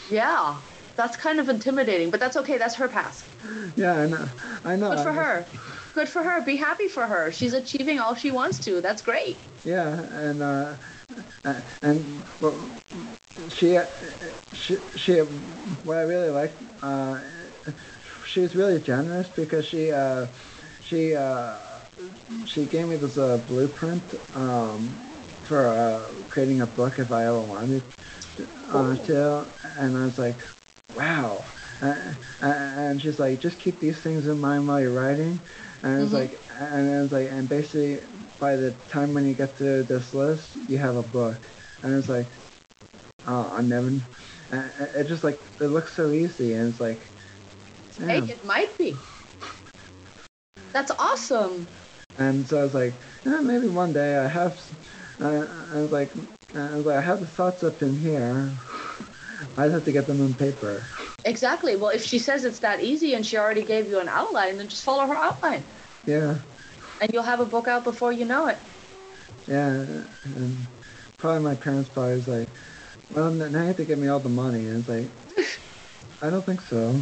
Yeah, that's kind of intimidating, but that's okay. That's her path. Yeah, I know. I know. Good for her. Good for her. Be happy for her. She's achieving all she wants to. That's great. Yeah, and uh, uh, and well, she, uh, she, she, what I really like, uh, she was really generous because she, uh, she, uh, she gave me this uh, blueprint um, for uh, creating a book if I ever wanted uh, to, and I was like, wow. Uh, and she's like, just keep these things in mind while you're writing. And it's Mhm. like, and it's like, and basically, by the time when you get to this list, you have a book. And it's like, oh, I never. And it just like it looks so easy, and it's like, Hey, it might be. That's awesome. And so I was like, eh, maybe one day I have. Uh, I was like, I was like, I have the thoughts up in here. I just have to get them in paper. Exactly. Well, if she says it's that easy and she already gave you an outline, then just follow her outline. Yeah. And you'll have a book out before you know it. Yeah. And probably my parents probably was like, well, now you have to give me all the money. And it's like, (laughs) I don't think so.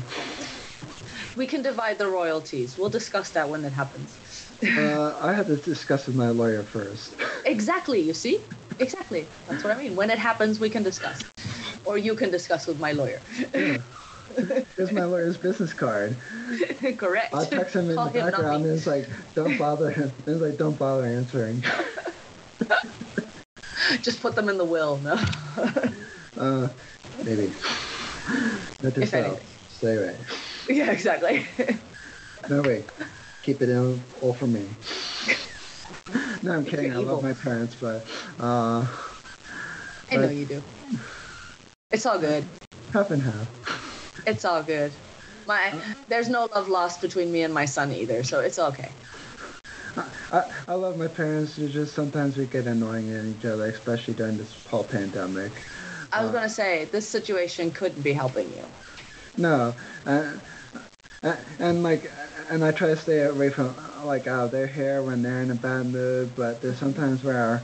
We can divide the royalties. We'll discuss that when it happens. Uh, (laughs) I had to discuss with my lawyer first. Exactly, you see? Exactly. That's what I mean. When it happens, we can discuss. Or you can discuss with my lawyer. Yeah. Here's my lawyer's business card. (laughs) Correct. I'll text him in Call the background and it's like, don't bother. It's like, don't bother answering. (laughs) Just put them in the will. No. (laughs) Uh, maybe. Not yourself. Stay away. yeah, exactly. No, wait. Keep it in all for me. No, I'm kidding. I love my parents, but uh, I know But- you do. It's all good. half and half. It's all good. My there's no love lost between me and my son either, so it's okay. I, I love my parents. It's just sometimes we get annoying at each other, especially during this whole pandemic. I was Uh, gonna say this situation couldn't be helping you. No, uh, uh, and like, and I try to stay away from like out of their hair when they're in a bad mood. But there's sometimes where,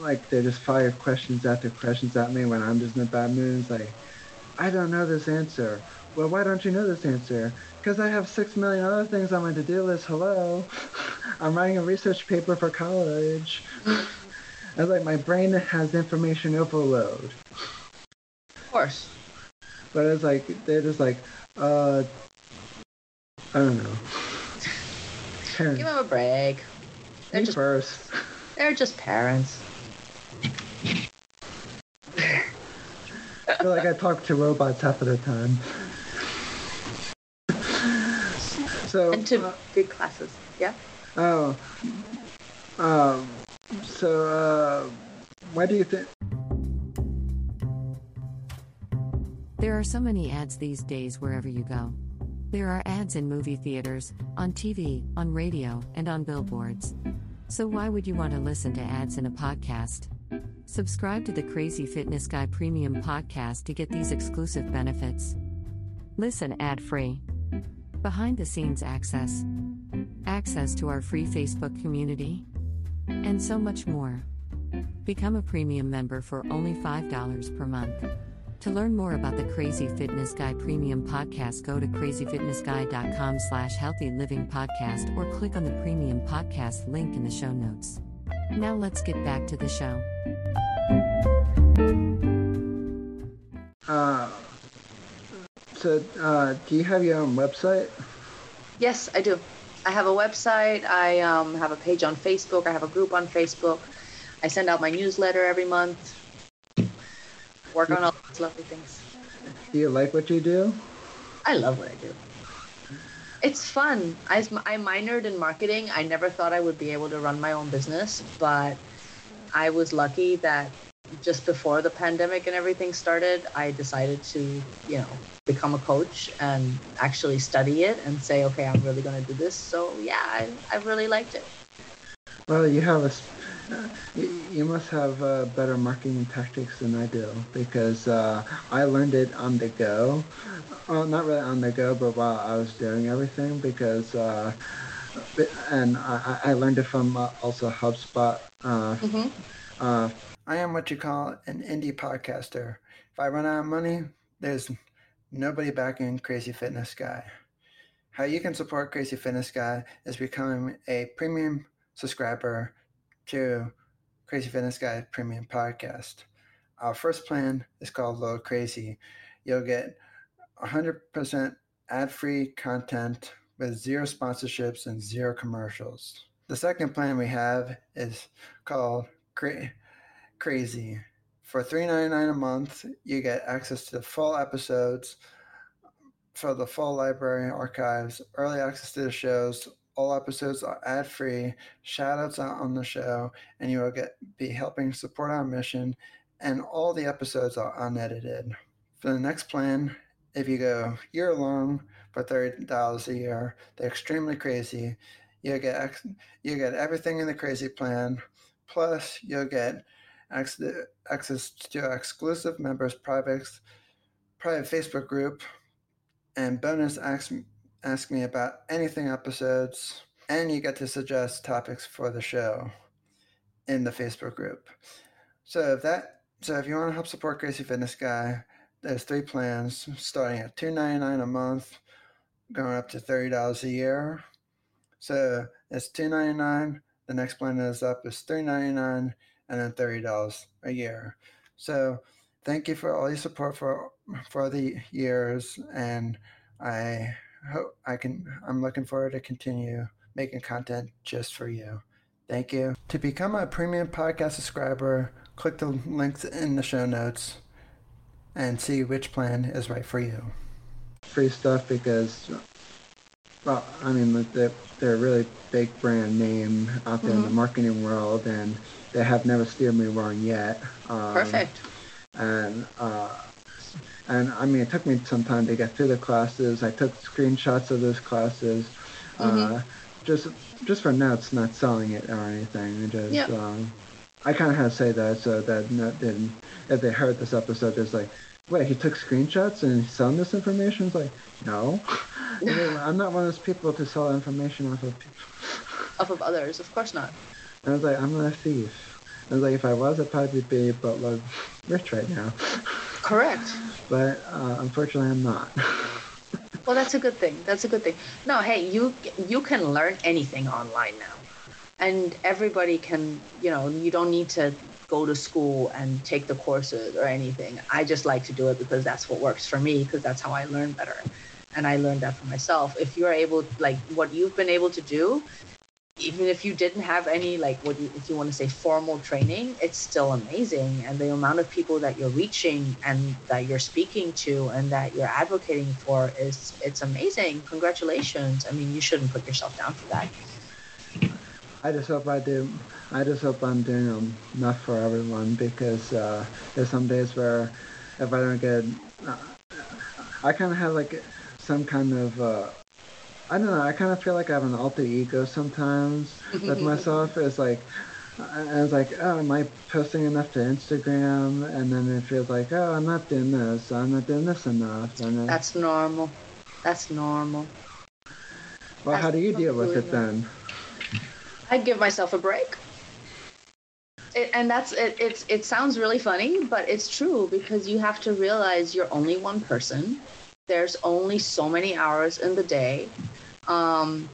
like, they just fire questions after questions at me when I'm just in a bad mood. It's like, I don't know this answer. Well, why don't you know this answer? Because I have six million other things on my to-do list. Hello, (laughs) I'm writing a research paper for college. (laughs) I was like, my brain has information overload. Of course. But it's like they're just like, uh, I don't know. Parents, (laughs) Give them a break. They're me just first. they're just parents. Feel like I talk to robots half of the time. So, And to uh, big classes. Yeah. oh, um, so, uh, why do you think? There are so many ads these days wherever you go. There are ads in movie theaters, on TV, on radio, and on billboards. So why would you want to listen to ads in a podcast? Subscribe to the Crazy Fitness Guy Premium podcast to get these exclusive benefits. Listen ad free. Behind the scenes access. Access to our free Facebook community. And so much more. Become a premium member for only $5 per month. To learn more about the Crazy Fitness Guy Premium Podcast, go to crazyfitnessguy.com slash healthy living podcast or click on the premium podcast link in the show notes. Now let's get back to the show. Uh, so, uh, do you have your own website? Yes, I do. I have a website. I um, have a page on Facebook. I have a group on Facebook. I send out my newsletter every month. Work on all these lovely things. Do you like what you do? I love what I do. It's fun. I, I minored in marketing. I never thought I would be able to run my own business, but I was lucky that just before the pandemic and everything started, I decided to, you know, become a coach and actually study it and say, okay, I'm really going to do this. So yeah, I, I really liked it. Well, you have a, you must have uh, better marketing tactics than I do because uh, I learned it on the go. Well, not really on the go, but while I was doing everything because, uh, and I, I I learned it from uh, also HubSpot. Uh, hmm uh, I am what you call an indie podcaster. If I run out of money, there's nobody backing Crazy Fitness Guy. How you can support Crazy Fitness Guy is becoming a premium subscriber to Crazy Fitness Guy Premium Podcast. Our first plan is called Load Crazy. You'll get 100% ad free content with zero sponsorships and zero commercials. The second plan we have is called Cra- Crazy. For $3.99 a month, you get access to the full episodes for the full library archives, early access to the shows. All episodes are ad free, shout outs on the show, and you will get be helping support our mission. And all the episodes are unedited. For the next plan, if you go year long for thirty dollars a year, they're extremely crazy. You get you get everything in the crazy plan, plus you'll get access access to exclusive members private private Facebook group, and bonus ask ask me about anything episodes, and you get to suggest topics for the show in the Facebook group. So if that so if you want to help support Crazy Fitness Guy, there's three plans starting at $2.99 a month, going up to thirty dollars a year. So it's $2.99. The next plan is up is $3.99 and then thirty dollars a year. So thank you for all your support for for the years, and I hope I can. I'm looking forward to continue making content just for you. Thank you. To become a premium podcast subscriber, click the links in the show notes and see which plan is right for you. Free stuff because, well, I mean, they're, they're a really big brand name out there mm-hmm. in the mm-hmm. marketing world, and they have never steered me wrong yet. Um, Perfect. And uh, and I mean, it took me some time to get through the classes. I took screenshots of those classes. Mm-hmm. Uh, just just for notes, not selling it or anything. Just yep. um, I kind of had to say that so that then if they heard this episode, it's like, wait, he took screenshots and he's selling this information. It's like, no, (laughs) I'm not one of those people to sell information off of people. Off of others, of course not. And I was like, I'm not a thief. I was like, if I was, I'd probably be but like rich right now. Correct. But uh, unfortunately, I'm not. Well, that's a good thing. That's a good thing. No, hey, you you can learn anything online now, and everybody can. You know, you don't need to go to school and take the courses or anything. I just like to do it because that's what works for me because that's how I learn better, and I learned that for myself. If you're able, like what you've been able to do, even if you didn't have any like what you, if you want to say formal training it's still amazing and the amount of people that you're reaching and that you're speaking to and that you're advocating for is it's amazing congratulations i mean you shouldn't put yourself down for that i just hope i do i just hope i'm doing enough for everyone because uh, there's some days where if i don't get uh, i kind of have like some kind of uh, I don't know. I kind of feel like I have an alter ego sometimes with (laughs) myself. It's like, I was like, oh, am I posting enough to Instagram? And then it feels like, oh, I'm not doing this. I'm not doing this enough. And That's normal. That's normal. Well, That's how do you deal with it then? I give myself a break. It, and that's it, it's it sounds really funny, but it's true because you have to realize you're only one person. There's only so many hours in the day um,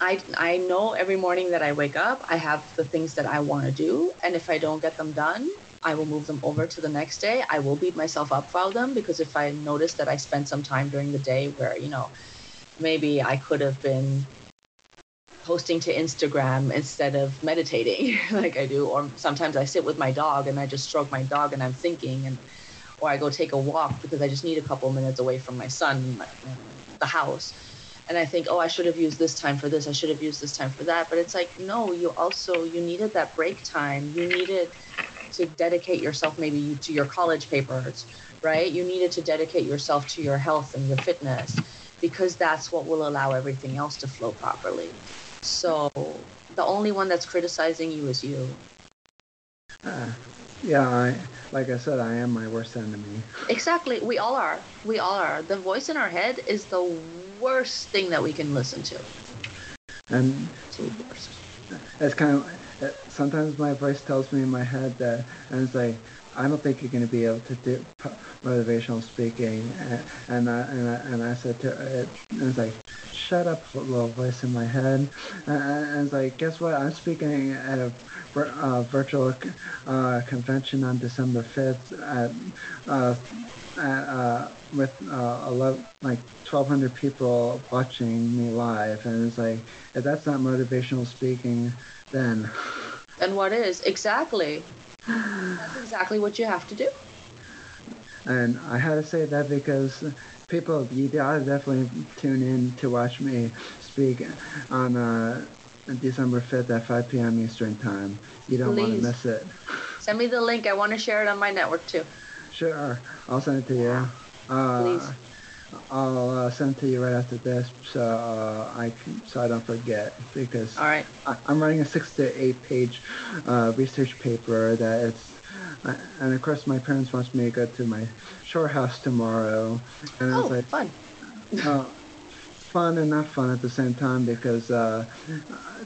I, I know every morning that I wake up, I have the things that I want to do. And if I don't get them done, I will move them over to the next day. I will beat myself up for them because if I notice that I spent some time during the day where, you know, maybe I could have been posting to Instagram instead of meditating (laughs) like I do, or sometimes I sit with my dog and I just stroke my dog and I'm thinking, and or I go take a walk because I just need a couple minutes away from my son, the house and I think, oh, I should have used this time for this. I should have used this time for that. But it's like, no, you also you needed that break time. You needed to dedicate yourself maybe to your college papers, right? You needed to dedicate yourself to your health and your fitness because that's what will allow everything else to flow properly. So the only one that's criticizing you is you. Uh, yeah, I, like I said, I am my worst enemy. Exactly. We all are. We all are. The voice in our head is the worst thing that we can listen to. And it's kind of sometimes my voice tells me in my head that, and it's like, I don't think you're going to be able to do motivational speaking. And, and, I, and, I, and I said to it, and it's like, shut up, little voice in my head. And, and it's like, guess what? I'm speaking at a uh, virtual uh, convention on December 5th at, uh, at uh, with uh, 11, like 1,200 people watching me live, and it's like if that's not motivational speaking, then. Then what is exactly? That's exactly what you have to do. And I had to say that because people, you gotta definitely tune in to watch me speak on uh, December 5th at 5 p.m. Eastern Time. You don't want to miss it. Send me the link. I want to share it on my network too. Sure, I'll send it to you. Uh, Please. I'll uh, send it to you right after this, so uh, I can, so I don't forget because All right. I, am writing a six to eight page uh, research paper that it's, uh, and of course my parents want me to go to my shore house tomorrow, and oh, like, fun. uh, fun and not fun at the same time because uh,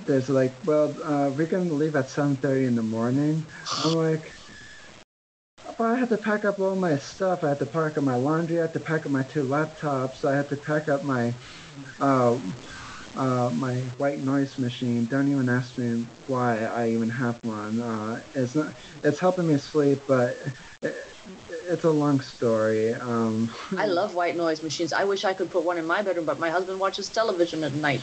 there's like, well, uh, we're gonna leave at 7:30 in the morning. I'm like, I had to pack up all my stuff. I had to pack up my laundry. I had to pack up my two laptops. I had to pack up my uh, uh, my white noise machine. Don't even ask me why I even have one. Uh, it's not. It's helping me sleep, but it, it's a long story. Um, (laughs) I love white noise machines. I wish I could put one in my bedroom, but my husband watches television at night.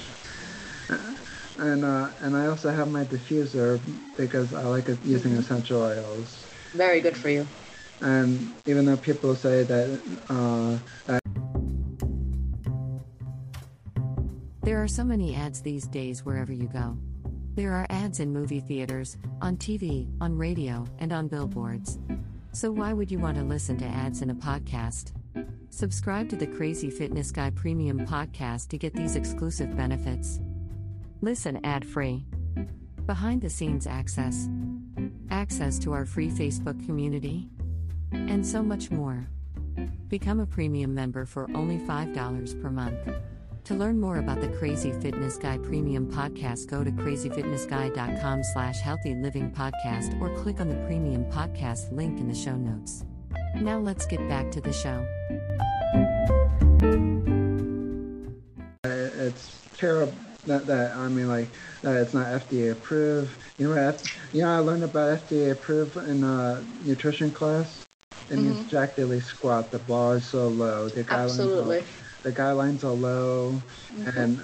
and uh, and I also have my diffuser because I like using essential oils. Very good for you. And even though people say that, uh, that There are so many ads these days wherever you go. There are ads in movie theaters, on TV, on radio, and on billboards. So why would you want to listen to ads in a podcast? Subscribe to the Crazy Fitness Guy Premium podcast to get these exclusive benefits. Listen ad free. Behind the scenes access. Access to our free Facebook community. And so much more. Become a premium member for only $5 per month. To learn more about the Crazy Fitness Guy Premium Podcast, go to crazyfitnessguy.com slash healthy living podcast or click on the premium podcast link in the show notes. Now let's get back to the show. it's terrible that, that I mean like that it's not FDA approved. You know what? You know I learned about FDA approved in uh, nutrition class. It mm-hmm. Daily squat. The bar is so low. The Absolutely. Are, the guidelines are low, mm-hmm. and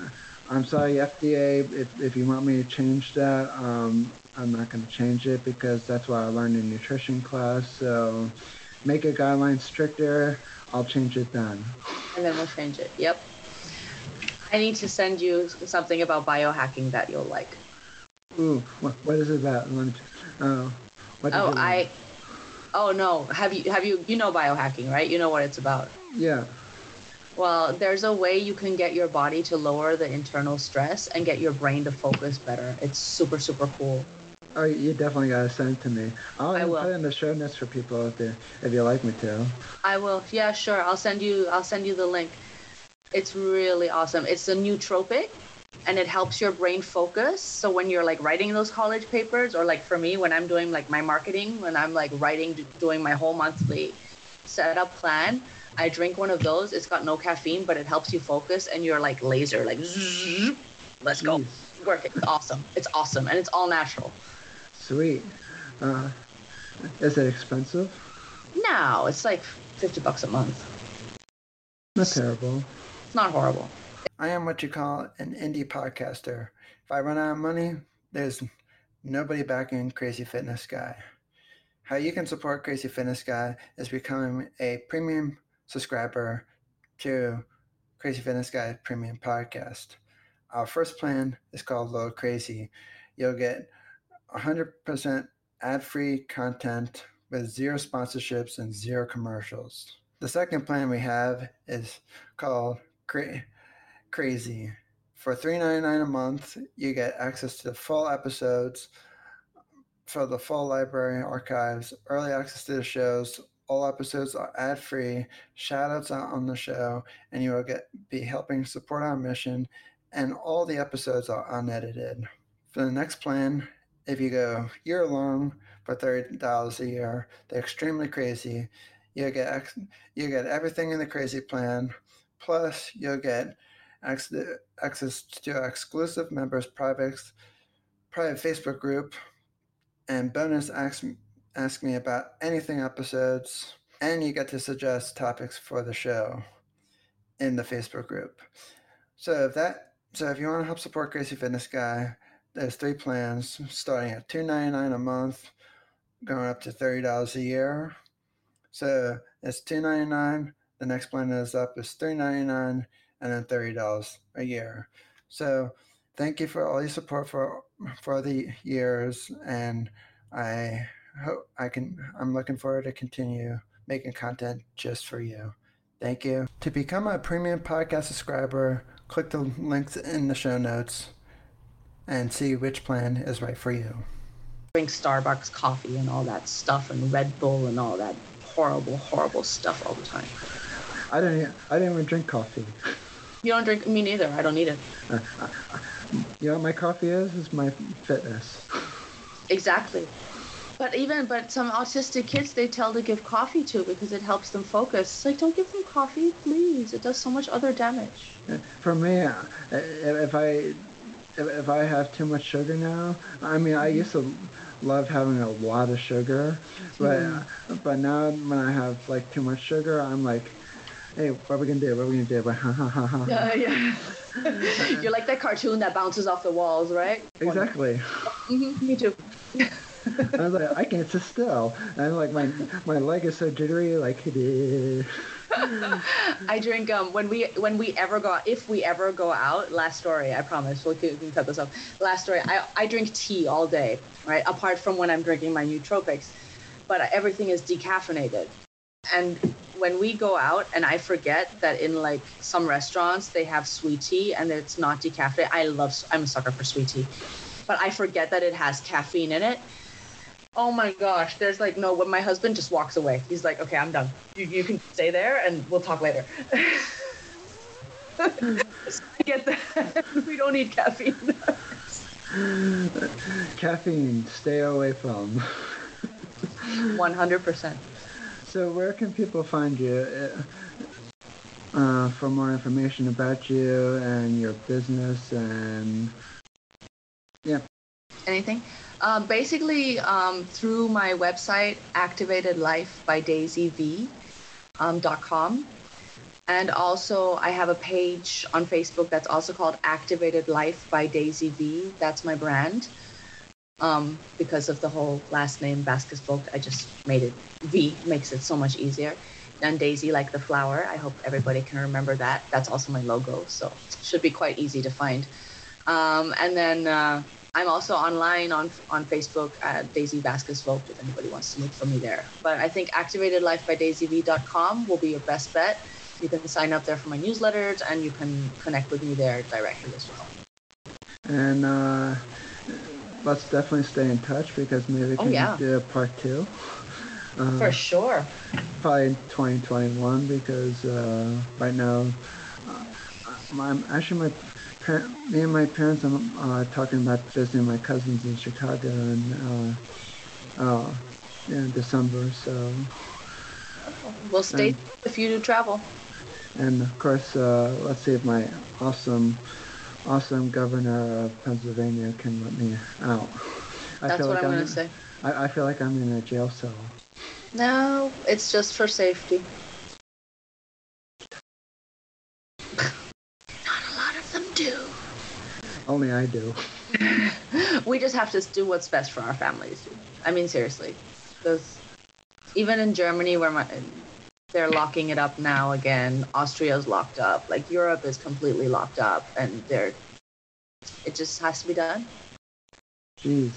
I'm sorry, FDA. If if you want me to change that, um, I'm not going to change it because that's what I learned in nutrition class. So make a guideline stricter. I'll change it then. And then we'll change it. Yep. I need to send you something about biohacking that you'll like. Ooh, what, what is it about? Uh, oh, I. Oh no, have you have you you know biohacking, right? You know what it's about. Yeah. Well, there's a way you can get your body to lower the internal stress and get your brain to focus better. It's super super cool. Oh, you definitely gotta send it to me. I'll I will. put it in the show notes for people out there if you like me to. I will. Yeah, sure. I'll send you. I'll send you the link. It's really awesome. It's a nootropic and it helps your brain focus. So when you're like writing those college papers or like for me when I'm doing like my marketing, when I'm like writing doing my whole monthly setup plan, I drink one of those. It's got no caffeine, but it helps you focus and you're like laser like zzz, let's go. Work it. It's awesome. It's awesome and it's all natural. Sweet. Uh, is it expensive? No, it's like 50 bucks a month. Not terrible. It's not horrible. I am what you call an indie podcaster. If I run out of money, there's nobody backing Crazy Fitness Guy. How you can support Crazy Fitness Guy is becoming a premium subscriber to Crazy Fitness Guy Premium Podcast. Our first plan is called Low Crazy. You'll get 100% ad free content with zero sponsorships and zero commercials. The second plan we have is called Cra- Crazy. For $3.99 a month, you get access to the full episodes for the full library archives, early access to the shows. All episodes are ad free, shout outs on the show, and you will get be helping support our mission. And all the episodes are unedited. For the next plan, if you go year long for thirty dollars a year, they're extremely crazy. You get you get everything in the crazy plan, plus you'll get access to exclusive members' private private Facebook group, and bonus ask ask me about anything episodes, and you get to suggest topics for the show in the Facebook group. So if that so if you want to help support Crazy Fitness Guy, there's three plans starting at $2.99 a month, going up to $30 a year. So it's two ninety nine. The next plan that is up is three ninety nine, and then thirty dollars a year. So thank you for all your support for for the years, and I hope I can. I'm looking forward to continue making content just for you. Thank you. To become a premium podcast subscriber, click the links in the show notes and see which plan is right for you. Drink Starbucks coffee and all that stuff, and Red Bull and all that horrible, horrible stuff all the time. I don't. I didn't even drink coffee. You don't drink me neither. I don't need it. You know what my coffee is? Is my fitness. Exactly. But even but some autistic kids they tell to give coffee to because it helps them focus. It's like don't give them coffee, please. It does so much other damage. For me, uh, if I if, if I have too much sugar now, I mean I used to love having a lot of sugar, but Mm-hmm. but now when I have like too much sugar, I'm like, hey, what are we gonna do? What are we gonna do? Yeah, yeah. (laughs) You're like that cartoon that bounces off the walls, right? Exactly. hmm me too. I was like, I can't sit still. And like my my leg is so jittery, like (laughs) I drink um when we when we ever go if we ever go out. Last story, I promise. We'll we can cut this off. Last story. I I drink tea all day, right? Apart from when I'm drinking my nootropics, but everything is decaffeinated. And when we go out, and I forget that in like some restaurants they have sweet tea and it's not decaffeinated. I love. I'm a sucker for sweet tea, but I forget that it has caffeine in it. Oh my gosh, there's like no when my husband just walks away. He's like, okay, I'm done. You, you can stay there and we'll talk later. So (laughs) I get that. we don't need caffeine. (laughs) caffeine. Stay away from. 100%. So where can people find you uh, uh, for more information about you and your business and yeah. Anything? Um, basically, um, through my website, Activated Life by Daisy V. Um, dot com. And also, I have a page on Facebook that's also called Activated Life by Daisy V. That's my brand. Um, because of the whole last name Vasquez Vogt, I just made it V, makes it so much easier. And Daisy, like the flower. I hope everybody can remember that. That's also my logo, so should be quite easy to find. Um, and then uh, I'm also online on on Facebook at Daisy Vasquez Vogt if anybody wants to look for me there. But I think activatedlifebydaisyv.com will be your best bet. You can sign up there for my newsletters and you can connect with me there directly as well. And uh, let's definitely stay in touch because maybe we Oh, can yeah. do a part two. Uh, For sure. probably in 2021 because uh, right now, uh, my, actually my par- me and my parents I'm uh, talking about visiting my cousins in Chicago in uh, uh, in December. So We'll stay Um, if you do travel. and of course uh, let's see if my awesome awesome governor of Pennsylvania can let me out. I That's feel what like I'm I'm going to say. I, I feel like I'm in a jail cell. No, it's just for safety. Not a lot of them do. Only I do. (laughs) we just have to do what's best for our families. I mean, seriously, because even in Germany, where my they're locking it up now again, Austria's locked up. Like Europe is completely locked up, and they're it just has to be done. Jeez.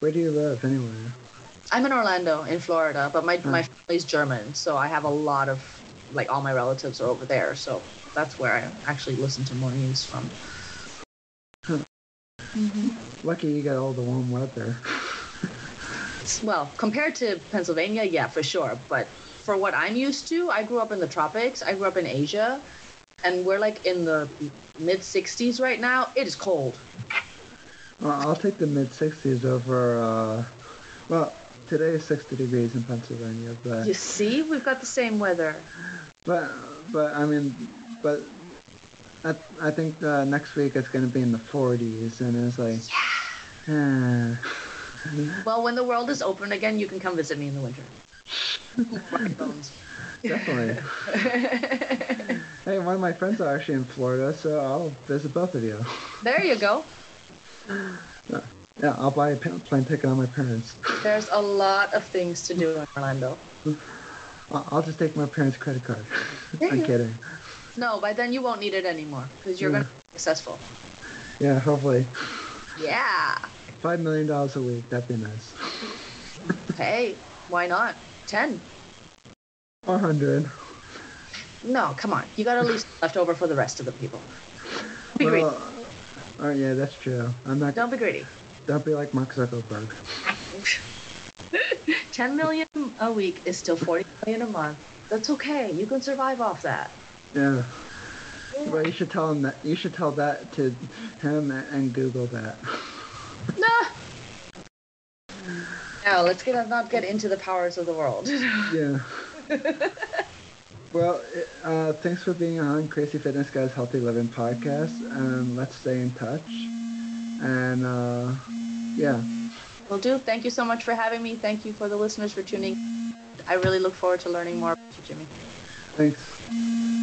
Where do you live anyway? I'm in Orlando, in Florida, but my Hmm. my family's German, so I have a lot of like all my relatives are over there. So that's where I actually listen to more news from. Lucky you got all the warm weather. Well, compared to Pennsylvania, yeah, for sure. But for what I'm used to, I grew up in the tropics. I grew up in Asia, and we're like in the mid 60s right now. It is cold. Well, I'll take the mid 60s over. Uh, well, today is 60 degrees in Pennsylvania, but You see, we've got the same weather. but but I mean, but I I think uh, next week it's going to be in the 40s, and it's like, yeah. Well, when the world is open again, you can come visit me in the winter. Rock definitely. hey, one of my friends are actually in Florida, so I'll visit both of you. There you go. Yeah, I'll buy a plane ticket on my parents. There's a lot of things to do in Orlando. I'll I'll just take my parents' credit card. I'm go. kidding. No, by then you won't need it anymore because you're Yeah. going to be successful. Yeah, hopefully. Yeah. Five million dollars a week, that'd be nice. Hey, why not? 10. Or hundred. No, come on. You got at least left over for the rest of the people. Be greedy. Well, oh yeah, that's true. I'm not. Don't be greedy. Don't be like Mark Zuckerberg. (laughs) 10 million a week is still 40 million a month. That's okay. You can survive off that. Yeah. Well, you should tell him that. You should tell that to him and Google that. Nah. Now let's get not get into the powers of the world. (laughs) yeah. well, uh, thanks for being on Crazy Fitness Guys Healthy Living podcast, and let's stay in touch. And uh, yeah. Will do. Thank you so much for having me. Thank you for the listeners for tuning. I really look forward to learning more about you, Jimmy. Thanks.